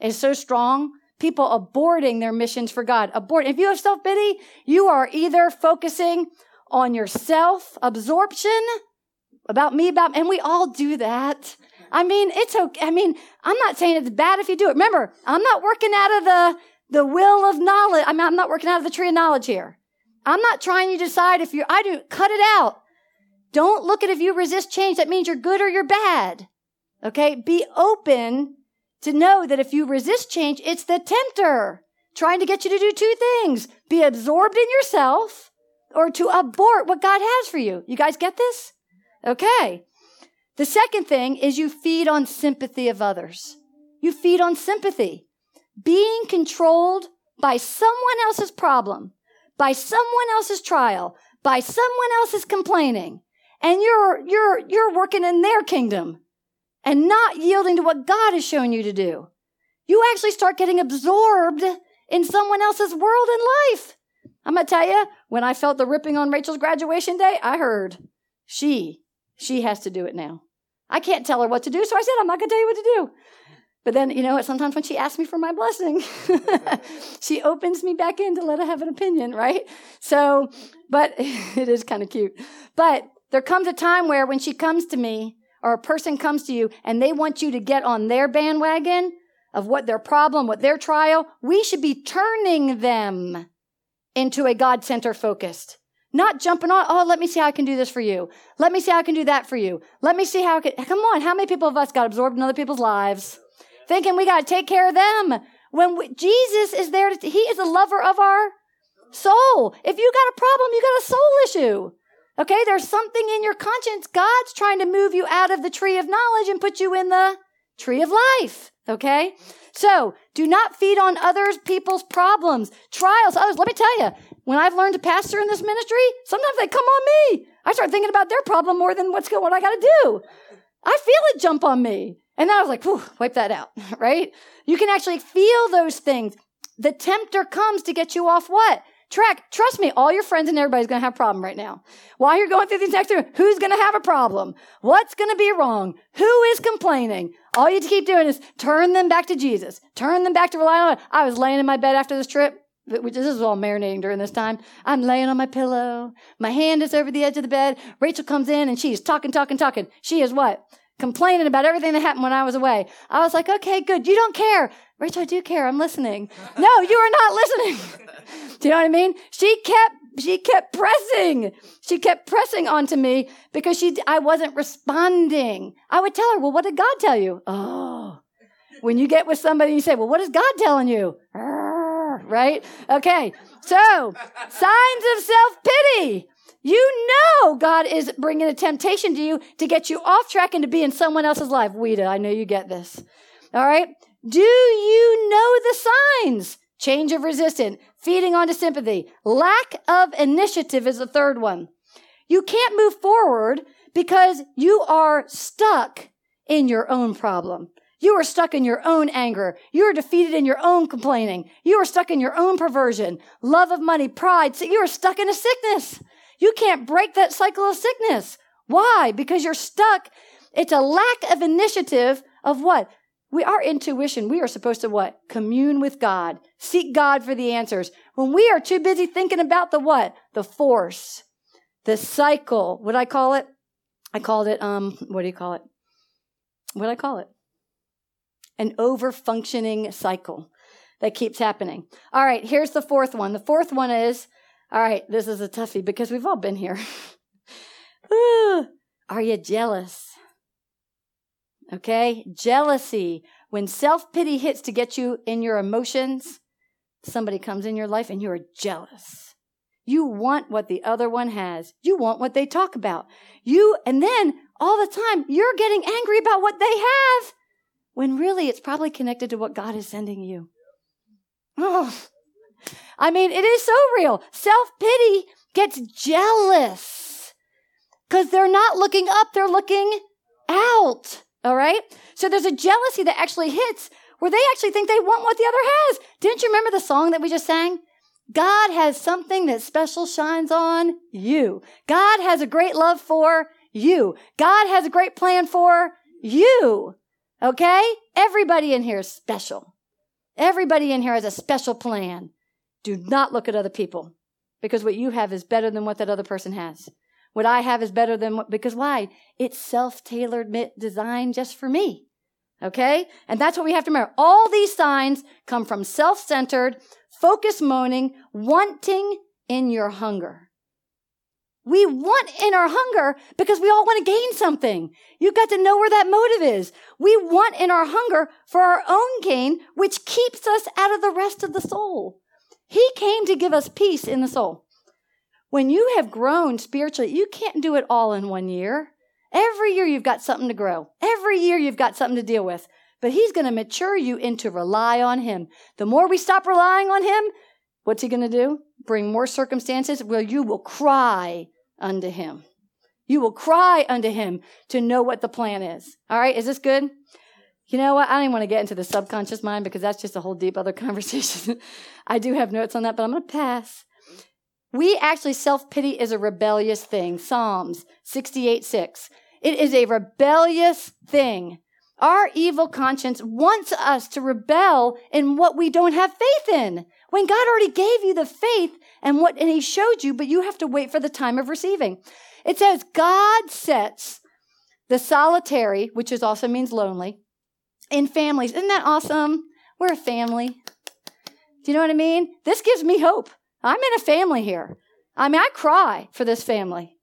is so strong people aborting their missions for God. Abort. If you have self pity, you are either focusing on your self absorption about me, about, and we all do that. I mean, it's okay. I mean, I'm not saying it's bad if you do it. Remember, I'm not working out of the, the will of knowledge. I mean, I'm not working out of the tree of knowledge here. I'm not trying to decide if you're, I do, cut it out. Don't look at if you resist change, that means you're good or you're bad. Okay? Be open to know that if you resist change, it's the tempter trying to get you to do two things be absorbed in yourself or to abort what God has for you. You guys get this? Okay. The second thing is you feed on sympathy of others. You feed on sympathy. Being controlled by someone else's problem, by someone else's trial, by someone else's complaining, and you're, you're, you're working in their kingdom and not yielding to what God has shown you to do. You actually start getting absorbed in someone else's world and life. I'm going to tell you, when I felt the ripping on Rachel's graduation day, I heard she, she has to do it now. I can't tell her what to do, so I said, I'm not going to tell you what to do. But then, you know, sometimes when she asks me for my blessing, she opens me back in to let her have an opinion, right? So, but it is kind of cute. But there comes a time where when she comes to me, or a person comes to you and they want you to get on their bandwagon of what their problem, what their trial, we should be turning them into a God center focused. Not jumping on, oh, let me see how I can do this for you. Let me see how I can do that for you. Let me see how I can. Come on, how many people of us got absorbed in other people's lives? Thinking we got to take care of them. When we, Jesus is there, to, He is a lover of our soul. If you got a problem, you got a soul issue. Okay, there's something in your conscience. God's trying to move you out of the tree of knowledge and put you in the tree of life. Okay? So do not feed on others people's problems, trials, others. Let me tell you, when I've learned to pastor in this ministry, sometimes they come on me. I start thinking about their problem more than what's going, what I got to do. I feel it jump on me. And then I was like, wipe that out, right? You can actually feel those things. The tempter comes to get you off what? track. Trust me, all your friends and everybody's going to have a problem right now. While you're going through these next two, who's going to have a problem? What's going to be wrong? Who is complaining? All you to keep doing is turn them back to Jesus. Turn them back to relying on. I was laying in my bed after this trip. Which this is all marinating during this time. I'm laying on my pillow. My hand is over the edge of the bed. Rachel comes in and she's talking, talking, talking. She is what? Complaining about everything that happened when I was away. I was like, okay, good. You don't care. Rachel, I do care. I'm listening. No, you are not listening. do you know what I mean? She kept she kept pressing. She kept pressing onto me because she I wasn't responding. I would tell her, "Well, what did God tell you?" Oh. When you get with somebody and you say, "Well, what is God telling you?" Right? Okay. So, signs of self-pity. You know God is bringing a temptation to you to get you off track and to be in someone else's life. Weta, I know you get this. All right? Do you know the signs? Change of resistance, feeding onto sympathy, lack of initiative is the third one. You can't move forward because you are stuck in your own problem. You are stuck in your own anger. You are defeated in your own complaining. You are stuck in your own perversion, love of money, pride. So you are stuck in a sickness. You can't break that cycle of sickness. Why? Because you're stuck. It's a lack of initiative of what? We, our intuition, we are supposed to what? Commune with God. Seek God for the answers. When we are too busy thinking about the what? The force. The cycle. What I call it? I called it, um, what do you call it? What I call it? An over functioning cycle that keeps happening. All right, here's the fourth one. The fourth one is, all right, this is a toughie because we've all been here. are you jealous? Okay? Jealousy. When self pity hits to get you in your emotions, somebody comes in your life and you're jealous. You want what the other one has. You want what they talk about. You, and then all the time, you're getting angry about what they have when really it's probably connected to what God is sending you. Oh, I mean, it is so real. Self pity gets jealous because they're not looking up, they're looking out. All right? So there's a jealousy that actually hits where they actually think they want what the other has. Didn't you remember the song that we just sang? God has something that special shines on you. God has a great love for you. God has a great plan for you. Okay? Everybody in here is special. Everybody in here has a special plan. Do not look at other people because what you have is better than what that other person has. What I have is better than what, because why? It's self-tailored design just for me. Okay? And that's what we have to remember. All these signs come from self-centered, focus moaning, wanting in your hunger. We want in our hunger because we all want to gain something. You've got to know where that motive is. We want in our hunger for our own gain, which keeps us out of the rest of the soul. He came to give us peace in the soul. When you have grown spiritually, you can't do it all in one year. Every year you've got something to grow. Every year you've got something to deal with. But he's going to mature you into rely on him. The more we stop relying on him, what's he going to do? Bring more circumstances where you will cry unto him. You will cry unto him to know what the plan is. All right, is this good? You know what? I don't even want to get into the subconscious mind because that's just a whole deep other conversation. I do have notes on that, but I'm going to pass. We actually, self pity is a rebellious thing. Psalms 68 6. It is a rebellious thing. Our evil conscience wants us to rebel in what we don't have faith in. When God already gave you the faith and what, and He showed you, but you have to wait for the time of receiving. It says God sets the solitary, which is also means lonely, in families. Isn't that awesome? We're a family. Do you know what I mean? This gives me hope. I'm in a family here. I mean, I cry for this family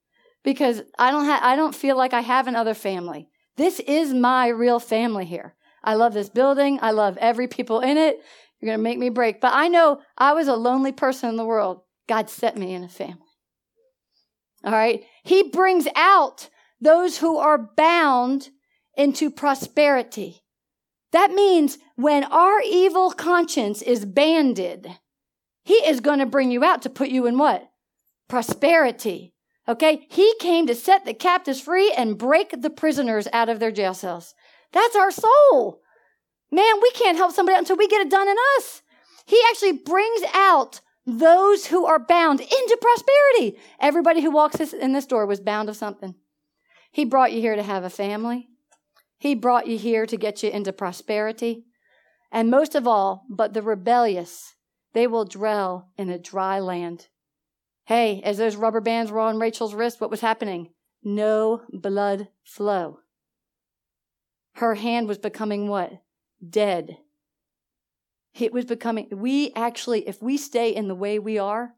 because I don't have, I don't feel like I have another family. This is my real family here. I love this building. I love every people in it. You're going to make me break. But I know I was a lonely person in the world. God set me in a family. All right. He brings out those who are bound into prosperity. That means when our evil conscience is banded, he is going to bring you out to put you in what? Prosperity. Okay? He came to set the captives free and break the prisoners out of their jail cells. That's our soul. Man, we can't help somebody until we get it done in us. He actually brings out those who are bound into prosperity. Everybody who walks in this door was bound of something. He brought you here to have a family. He brought you here to get you into prosperity. And most of all, but the rebellious they will dwell in a dry land. Hey, as those rubber bands were on Rachel's wrist, what was happening? No blood flow. Her hand was becoming what? Dead. It was becoming, we actually, if we stay in the way we are,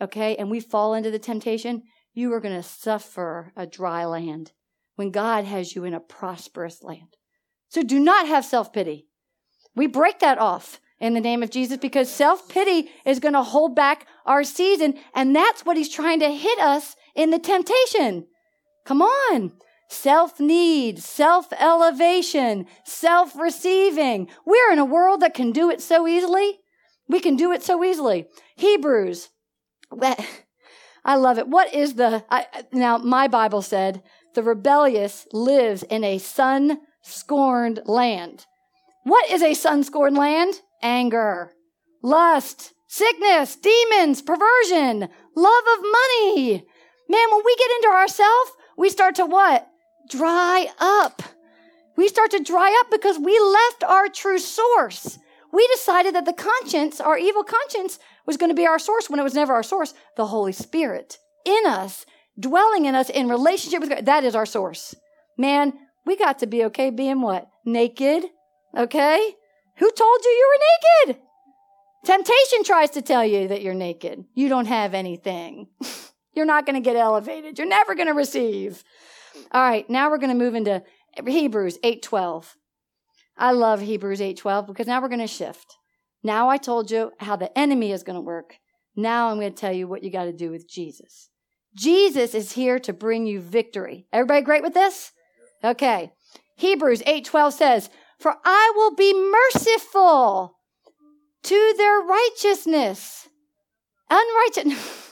okay, and we fall into the temptation, you are going to suffer a dry land when God has you in a prosperous land. So do not have self pity. We break that off in the name of Jesus because self pity is going to hold back our season. And that's what he's trying to hit us in the temptation. Come on. Self need, self elevation, self receiving. We're in a world that can do it so easily. We can do it so easily. Hebrews. I love it. What is the, I, now my Bible said, the rebellious lives in a sun scorned land. What is a sun scorned land? anger, lust, sickness, demons, perversion, love of money. Man, when we get into ourselves, we start to what? Dry up. We start to dry up because we left our true source. We decided that the conscience, our evil conscience, was going to be our source when it was never our source. The Holy Spirit in us, dwelling in us in relationship with God, that is our source. Man, we got to be okay being what? Naked. Okay? Who told you you were naked? Temptation tries to tell you that you're naked. You don't have anything. you're not going to get elevated. You're never going to receive. All right, now we're going to move into Hebrews 8:12. I love Hebrews 8:12 because now we're going to shift. Now I told you how the enemy is going to work. Now I'm going to tell you what you got to do with Jesus. Jesus is here to bring you victory. Everybody great with this? Okay. Hebrews 8:12 says, for I will be merciful to their righteousness. Unrighteous.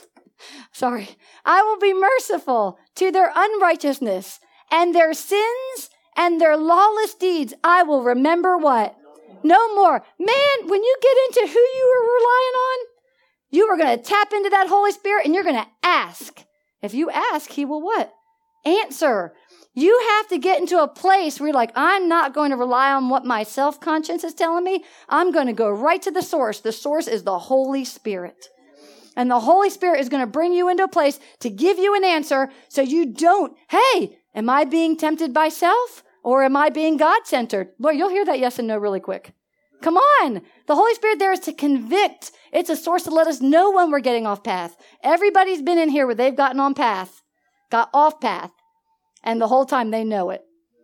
Sorry. I will be merciful to their unrighteousness and their sins and their lawless deeds. I will remember what? No more. Man, when you get into who you are relying on, you are going to tap into that Holy Spirit and you're going to ask. If you ask, He will what? Answer. You have to get into a place where you're like, I'm not going to rely on what my self conscience is telling me. I'm going to go right to the source. The source is the Holy Spirit. And the Holy Spirit is going to bring you into a place to give you an answer so you don't, hey, am I being tempted by self or am I being God centered? Boy, you'll hear that yes and no really quick. Come on. The Holy Spirit there is to convict. It's a source to let us know when we're getting off path. Everybody's been in here where they've gotten on path, got off path, and the whole time they know it.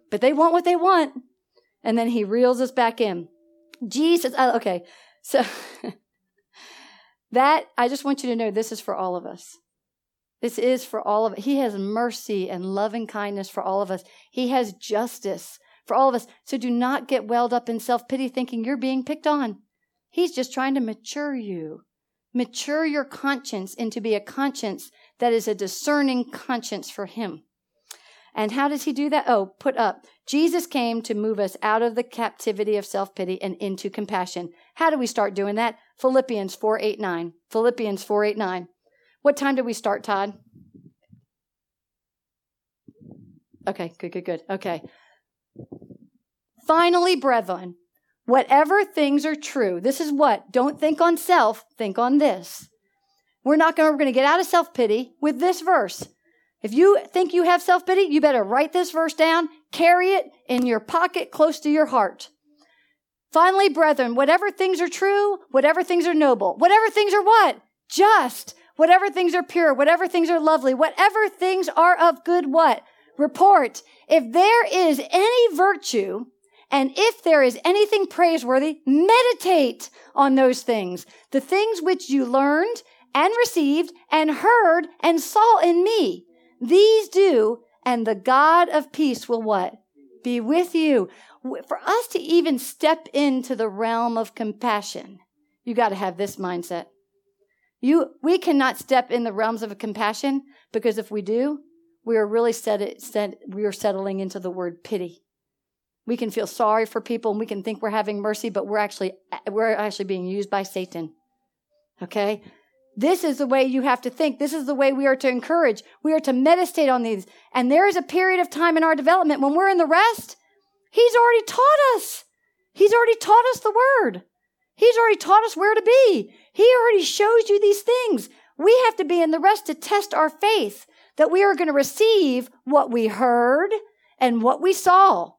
But they want what they want. And then he reels us back in. Jesus, uh, okay. So that, I just want you to know this is for all of us. This is for all of it. He has mercy and loving kindness for all of us. He has justice for all of us. So do not get welled up in self pity thinking you're being picked on. He's just trying to mature you. Mature your conscience into be a conscience that is a discerning conscience for Him. And how does He do that? Oh, put up. Jesus came to move us out of the captivity of self pity and into compassion. How do we start doing that? Philippians 4 8 9. Philippians 4 8 9. What time did we start, Todd? Okay, good, good, good. Okay. Finally, brethren, whatever things are true, this is what? Don't think on self, think on this. We're not going to, we're going to get out of self pity with this verse. If you think you have self pity, you better write this verse down, carry it in your pocket close to your heart. Finally, brethren, whatever things are true, whatever things are noble, whatever things are what? Just, whatever things are pure, whatever things are lovely, whatever things are of good what? Report. If there is any virtue, and if there is anything praiseworthy, meditate on those things. The things which you learned and received and heard and saw in me. These do, and the God of peace will what? Be with you. For us to even step into the realm of compassion, you got to have this mindset. You, we cannot step in the realms of compassion because if we do, we are really set, set, we are settling into the word pity. We can feel sorry for people and we can think we're having mercy, but we're actually we're actually being used by Satan. Okay? This is the way you have to think. This is the way we are to encourage. We are to meditate on these. And there is a period of time in our development when we're in the rest. He's already taught us. He's already taught us the word. He's already taught us where to be. He already shows you these things. We have to be in the rest to test our faith that we are going to receive what we heard and what we saw.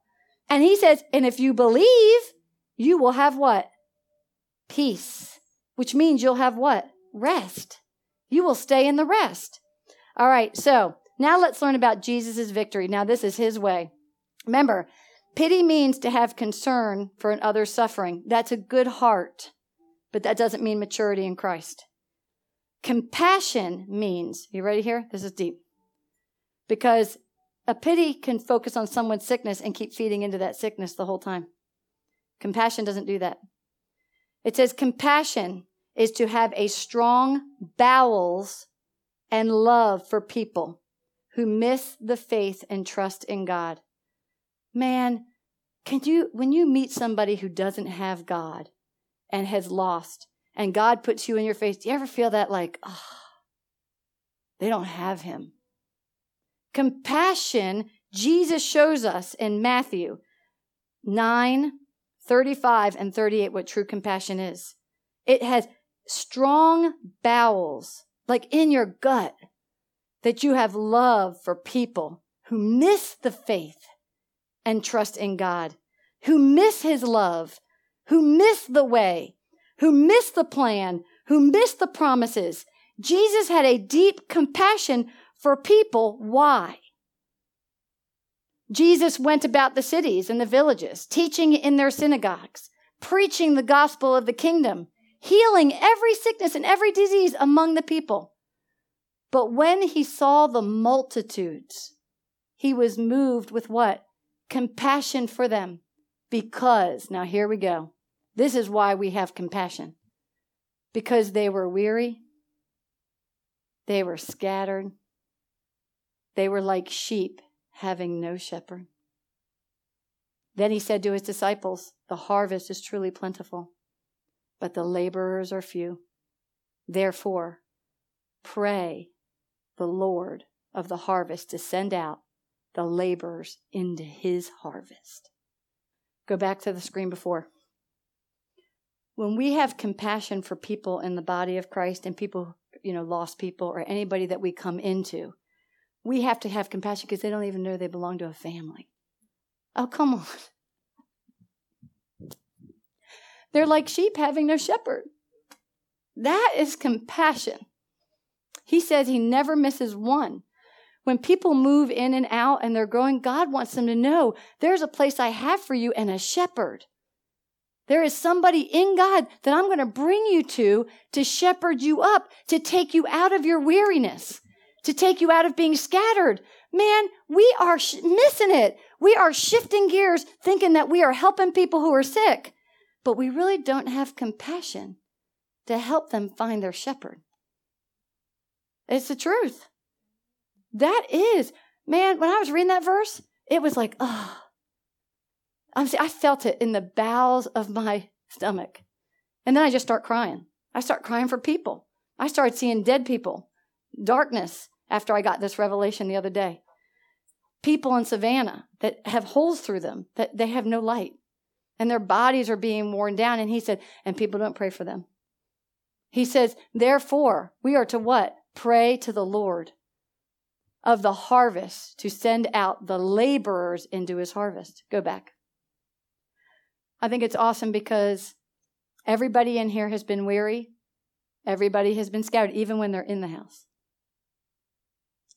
And he says, and if you believe, you will have what? Peace, which means you'll have what? rest. You will stay in the rest. All right, so now let's learn about Jesus' victory. Now, this is his way. Remember, pity means to have concern for another's suffering. That's a good heart, but that doesn't mean maturity in Christ. Compassion means, you ready here? This is deep. Because a pity can focus on someone's sickness and keep feeding into that sickness the whole time. Compassion doesn't do that. It says compassion is to have a strong bowels and love for people who miss the faith and trust in God. Man, can you, when you meet somebody who doesn't have God and has lost, and God puts you in your face, do you ever feel that like, oh, they don't have Him? Compassion, Jesus shows us in Matthew 9, 35, and 38 what true compassion is. It has strong bowels, like in your gut, that you have love for people who miss the faith and trust in God, who miss his love, who miss the way, who miss the plan, who miss the promises. Jesus had a deep compassion for people. Why? Jesus went about the cities and the villages, teaching in their synagogues, preaching the gospel of the kingdom, healing every sickness and every disease among the people. But when he saw the multitudes, he was moved with what? Compassion for them. Because, now here we go. This is why we have compassion. Because they were weary, they were scattered, they were like sheep having no shepherd. Then he said to his disciples, The harvest is truly plentiful but the laborers are few. Therefore, pray the Lord of the harvest to send out the laborers into his harvest. Go back to the screen before. When we have compassion for people in the body of Christ and people, you know, lost people or anybody that we come into, we have to have compassion because they don't even know they belong to a family. Oh, come on. They're like sheep having no shepherd. That is compassion. He says he never misses one. When people move in and out and they're growing, God wants them to know there's a place I have for you and a shepherd. There is somebody in God that I'm going to bring you to to shepherd you up, to take you out of your weariness, to take you out of being scattered. Man, we are sh- missing it. We are shifting gears thinking that we are helping people who are sick, but we really don't have compassion to help them find their shepherd. It's the truth. That is, man, when I was reading that verse, it was like, oh, I'm, I felt it in the bowels of my stomach. And then I just start crying. I start crying for people. I started seeing dead people, darkness after I got this revelation the other day. People in Savannah that have holes through them, that they have no light, and their bodies are being worn down. And he said, and people don't pray for them. He says, therefore, we are to what? Pray to the Lord of the harvest to send out the laborers into his harvest. Go back. I think it's awesome because everybody in here has been weary. Everybody has been scattered, even when they're in the house.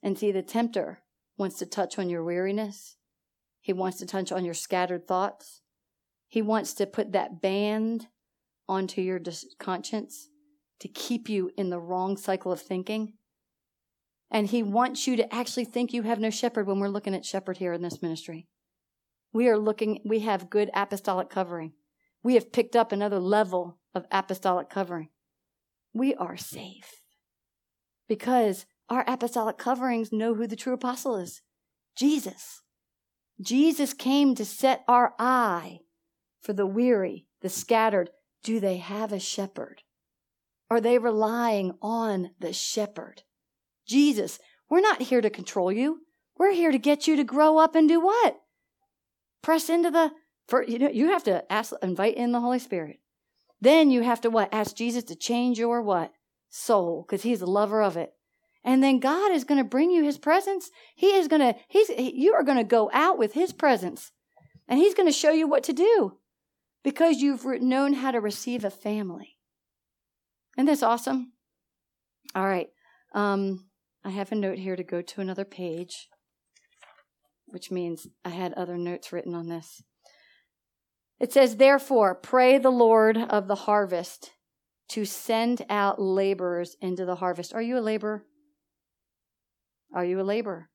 And see, the tempter wants to touch on your weariness. He wants to touch on your scattered thoughts. He wants to put that band onto your conscience to keep you in the wrong cycle of thinking. And he wants you to actually think you have no shepherd when we're looking at shepherd here in this ministry. We are looking, we have good apostolic covering. We have picked up another level of apostolic covering. We are safe because our apostolic coverings know who the true apostle is Jesus. Jesus came to set our eye for the weary, the scattered. Do they have a shepherd? Are they relying on the shepherd? Jesus, we're not here to control you. We're here to get you to grow up and do what? Press into the for you know you have to ask invite in the Holy Spirit. Then you have to what? Ask Jesus to change your what? Soul, because he's the lover of it. And then God is going to bring you his presence. He is going to he's you are going to go out with his presence. And he's going to show you what to do because you've known how to receive a family. Isn't this awesome? All right. Um, I have a note here to go to another page which means I had other notes written on this. It says, Therefore, pray the Lord of the harvest to send out laborers into the harvest. Are you a laborer? Are you a laborer?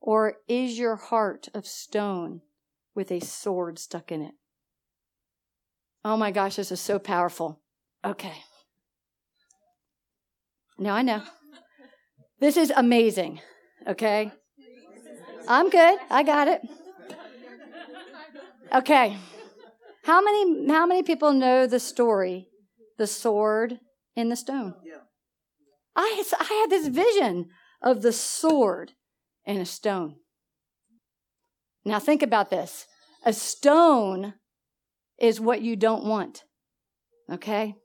Or is your heart of stone with a sword stuck in it? Oh my gosh, this is so powerful. Okay. Now I know. This is amazing. Okay. I'm good. I got it. Okay. How many how many people know the story, the sword in the stone? I I had this vision of the sword in a stone. Now think about this. A stone is what you don't want. Okay?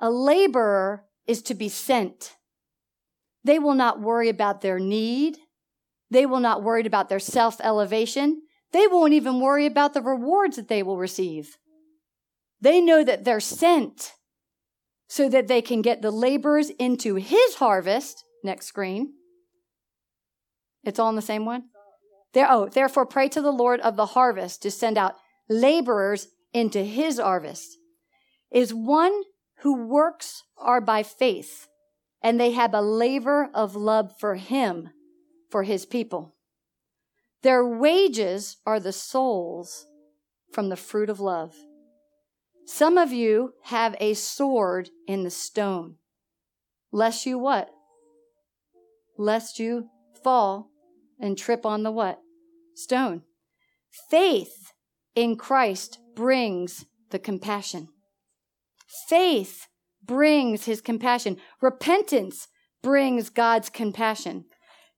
A laborer is to be sent. They will not worry about their need. They will not worry about their self elevation. They won't even worry about the rewards that they will receive. They know that they're sent so that they can get the laborers into his harvest. Next screen. It's all in the same one? There, oh, therefore pray to the Lord of the harvest to send out laborers into his harvest. Is one who works are by faith, and they have a labor of love for him for his people. Their wages are the souls from the fruit of love. Some of you have a sword in the stone. Lest you what? Lest you fall and trip on the what? Stone. Faith in Christ brings the compassion. Faith brings his compassion. Repentance brings God's compassion.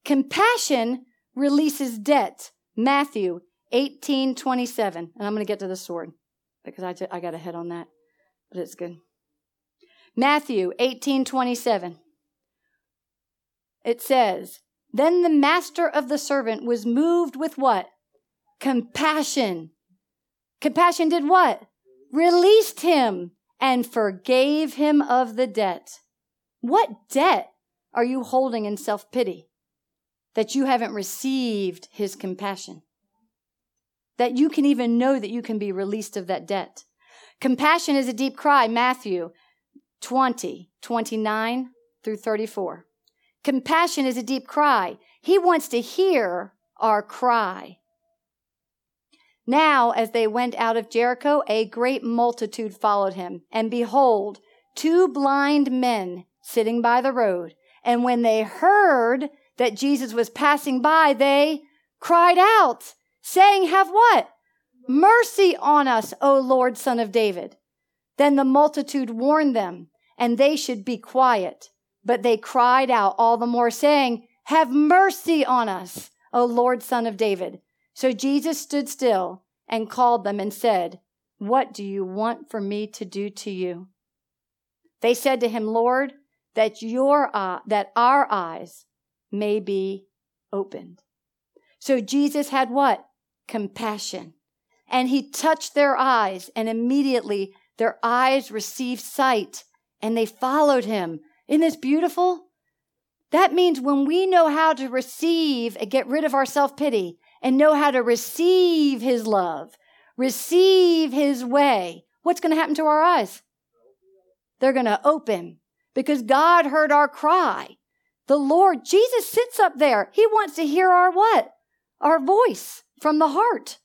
Compassion releases debt. Matthew 18, 27. And I'm going to get to the sword because I, I got a head on that, but it's good. Matthew 18, 27. It says, Then the master of the servant was moved with what? Compassion. Compassion did what? Released him and forgave him of the debt. What debt are you holding in self pity? That you haven't received his compassion. That you can even know that you can be released of that debt. Compassion is a deep cry, Matthew 20, 29 through 34. Compassion is a deep cry. He wants to hear our cry. Now, as they went out of Jericho, a great multitude followed him. And behold, two blind men sitting by the road. And when they heard that Jesus was passing by, they cried out, saying, Have what? Mercy on us, O Lord, son of David. Then the multitude warned them, and they should be quiet. But they cried out all the more, saying, Have mercy on us, O Lord, son of David. So Jesus stood still and called them and said, What do you want for me to do to you? They said to him, Lord, that your uh, that our eyes may be opened. So Jesus had what? Compassion. And he touched their eyes, and immediately their eyes received sight, and they followed him. Isn't this beautiful? That means when we know how to receive and get rid of our self pity and know how to receive his love, receive his way, what's going to happen to our eyes? They're going to open because God heard our cry. The Lord, Jesus sits up there. He wants to hear our what? Our voice from the heart.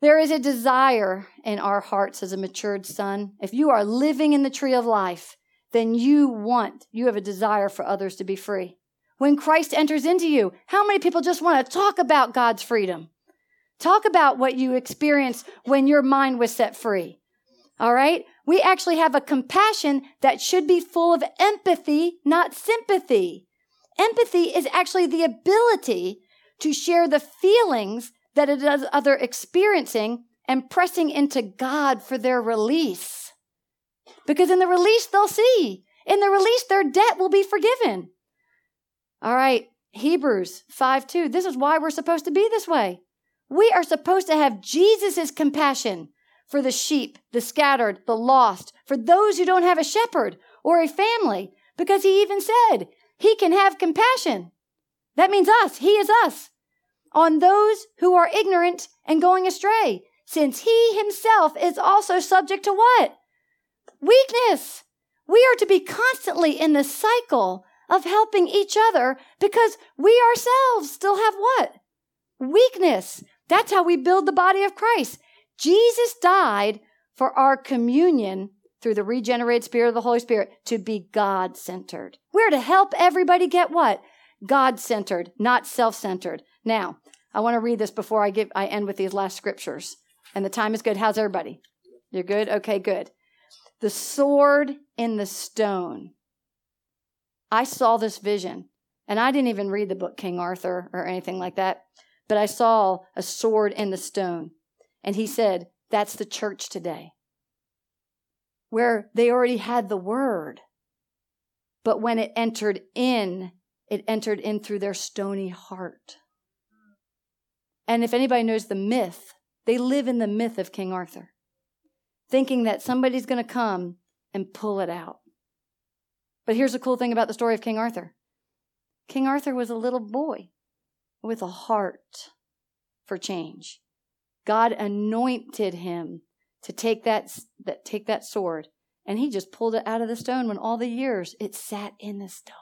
There is a desire in our hearts as a matured son. If you are living in the tree of life, then you want, you have a desire for others to be free. When Christ enters into you, how many people just want to talk about God's freedom? Talk about what you experienced when your mind was set free. All right? We actually have a compassion that should be full of empathy, not sympathy. Empathy is actually the ability to share the feelings that it is other experiencing and pressing into God for their release. Because in the release, they'll see. In the release, their debt will be forgiven. All right, Hebrews 5 2. This is why we're supposed to be this way. We are supposed to have Jesus' compassion for the sheep, the scattered, the lost, for those who don't have a shepherd or a family, because he even said he can have compassion. That means us. He is us. On those who are ignorant and going astray, since he himself is also subject to what? Weakness. We are to be constantly in the cycle of helping each other because we ourselves still have what? Weakness. That's how we build the body of Christ. Jesus died for our communion through the regenerated spirit of the Holy Spirit to be God centered. We're to help everybody get what? God centered, not self centered. Now, I want to read this before I give I end with these last scriptures. And the time is good. How's everybody? You're good? Okay, good. The sword in the stone. I saw this vision, and I didn't even read the book King Arthur or anything like that, but I saw a sword in the stone. And he said, That's the church today, where they already had the word. But when it entered in, it entered in through their stony heart. And if anybody knows the myth, they live in the myth of King Arthur, thinking that somebody's going to come and pull it out. But here's the cool thing about the story of King Arthur King Arthur was a little boy with a heart for change. God anointed him to take that, that, take that sword, and he just pulled it out of the stone when all the years it sat in the stone.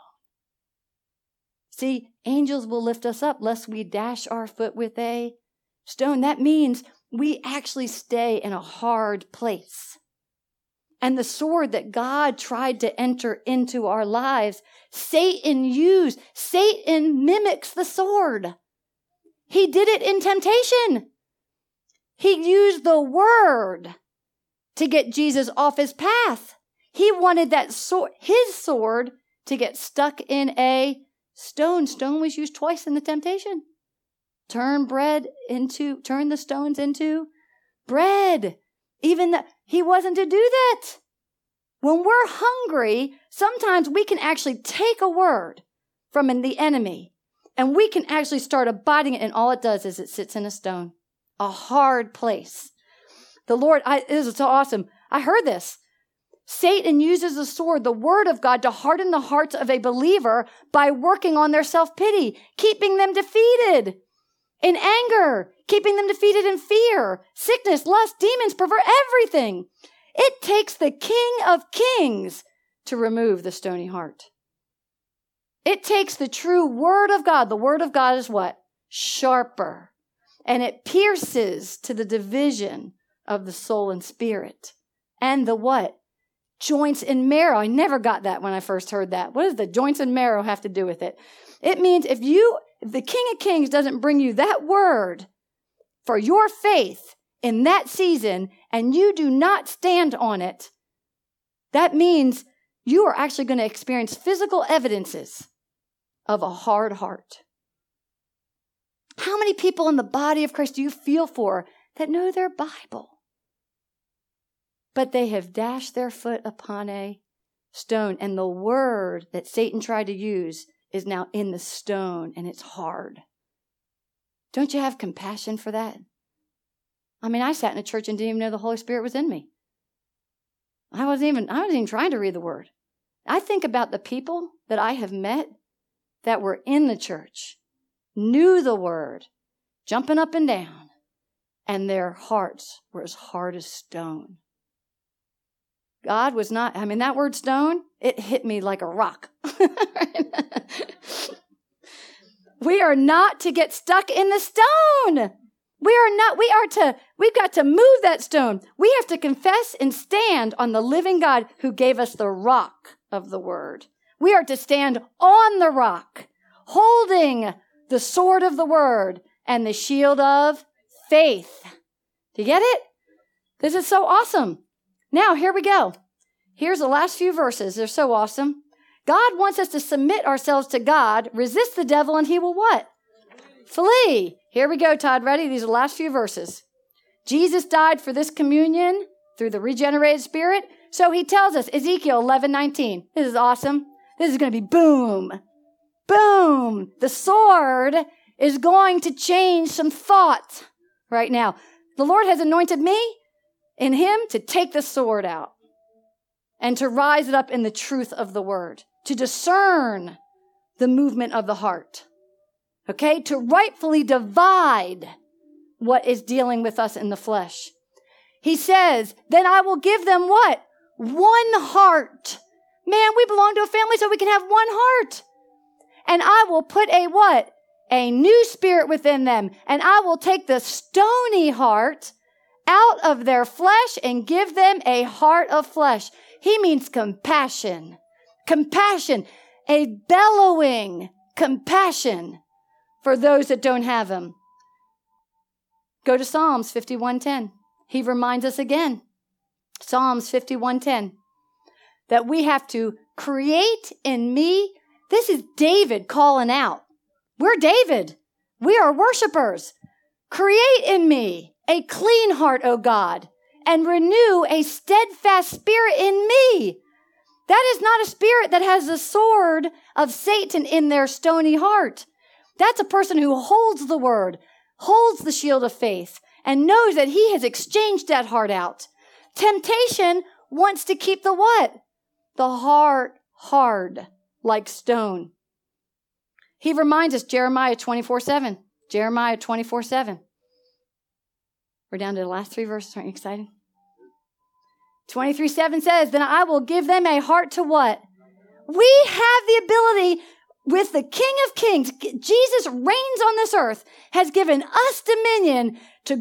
See, angels will lift us up lest we dash our foot with a stone. That means we actually stay in a hard place. And the sword that God tried to enter into our lives, Satan used. Satan mimics the sword. He did it in temptation. He used the word to get Jesus off his path. He wanted that sword, his sword, to get stuck in a stone. Stone was used twice in the temptation. Turn bread into, turn the stones into bread. Even that, he wasn't to do that. When we're hungry, sometimes we can actually take a word from the enemy and we can actually start abiding it, and all it does is it sits in a stone. a hard place. The Lord, I, this is so awesome. I heard this. Satan uses the sword, the word of God, to harden the hearts of a believer by working on their self pity, keeping them defeated in anger, keeping them defeated in fear, sickness, lust, demons, pervert, everything. It takes the King of Kings to remove the stony heart. It takes the true word of God. The word of God is what? Sharper. And it pierces to the division of the soul and spirit. And the what? Joints and marrow. I never got that when I first heard that. What does the joints and marrow have to do with it? It means if you, the King of Kings doesn't bring you that word for your faith in that season and you do not stand on it, that means you are actually going to experience physical evidences of a hard heart. How many people in the body of Christ do you feel for that know their Bible? But they have dashed their foot upon a stone, and the word that Satan tried to use is now in the stone, and it's hard. Don't you have compassion for that? I mean, I sat in a church and didn't even know the Holy Spirit was in me. I wasn't even I wasn't even trying to read the word. I think about the people that I have met that were in the church, knew the word, jumping up and down, and their hearts were as hard as stone. God was not, I mean, that word stone, it hit me like a rock. we are not to get stuck in the stone. We are not, we are to, we've got to move that stone. We have to confess and stand on the living God who gave us the rock of the word. We are to stand on the rock, holding the sword of the word and the shield of faith. Do you get it? This is so awesome. Now, here we go. Here's the last few verses. They're so awesome. God wants us to submit ourselves to God, resist the devil, and he will what? Flee. Here we go, Todd. Ready? These are the last few verses. Jesus died for this communion through the regenerated spirit. So he tells us, Ezekiel 11 19. This is awesome. This is going to be boom. Boom. The sword is going to change some thoughts right now. The Lord has anointed me in him to take the sword out and to rise it up in the truth of the word, to discern the movement of the heart. Okay? To rightfully divide what is dealing with us in the flesh. He says, then I will give them what? One heart. Man, we belong to a family so we can have one heart. And I will put a what? A new spirit within them. And I will take the stony heart out of their flesh and give them a heart of flesh. He means compassion. Compassion. A bellowing compassion for those that don't have him. Go to Psalms 51:10. He reminds us again. Psalms 51:10 that we have to create in me. This is David calling out. We're David. We are worshipers. Create in me a clean heart, O God, and renew a steadfast spirit in me. That is not a spirit that has the sword of Satan in their stony heart. That's a person who holds the word, holds the shield of faith, and knows that he has exchanged that heart out. Temptation wants to keep the what? The heart hard, like stone. He reminds us, Jeremiah 24 7. Jeremiah 24 7. We're down to the last three verses. Aren't you excited? 23 7 says, Then I will give them a heart to what? We have the ability with the King of Kings. Jesus reigns on this earth, has given us dominion to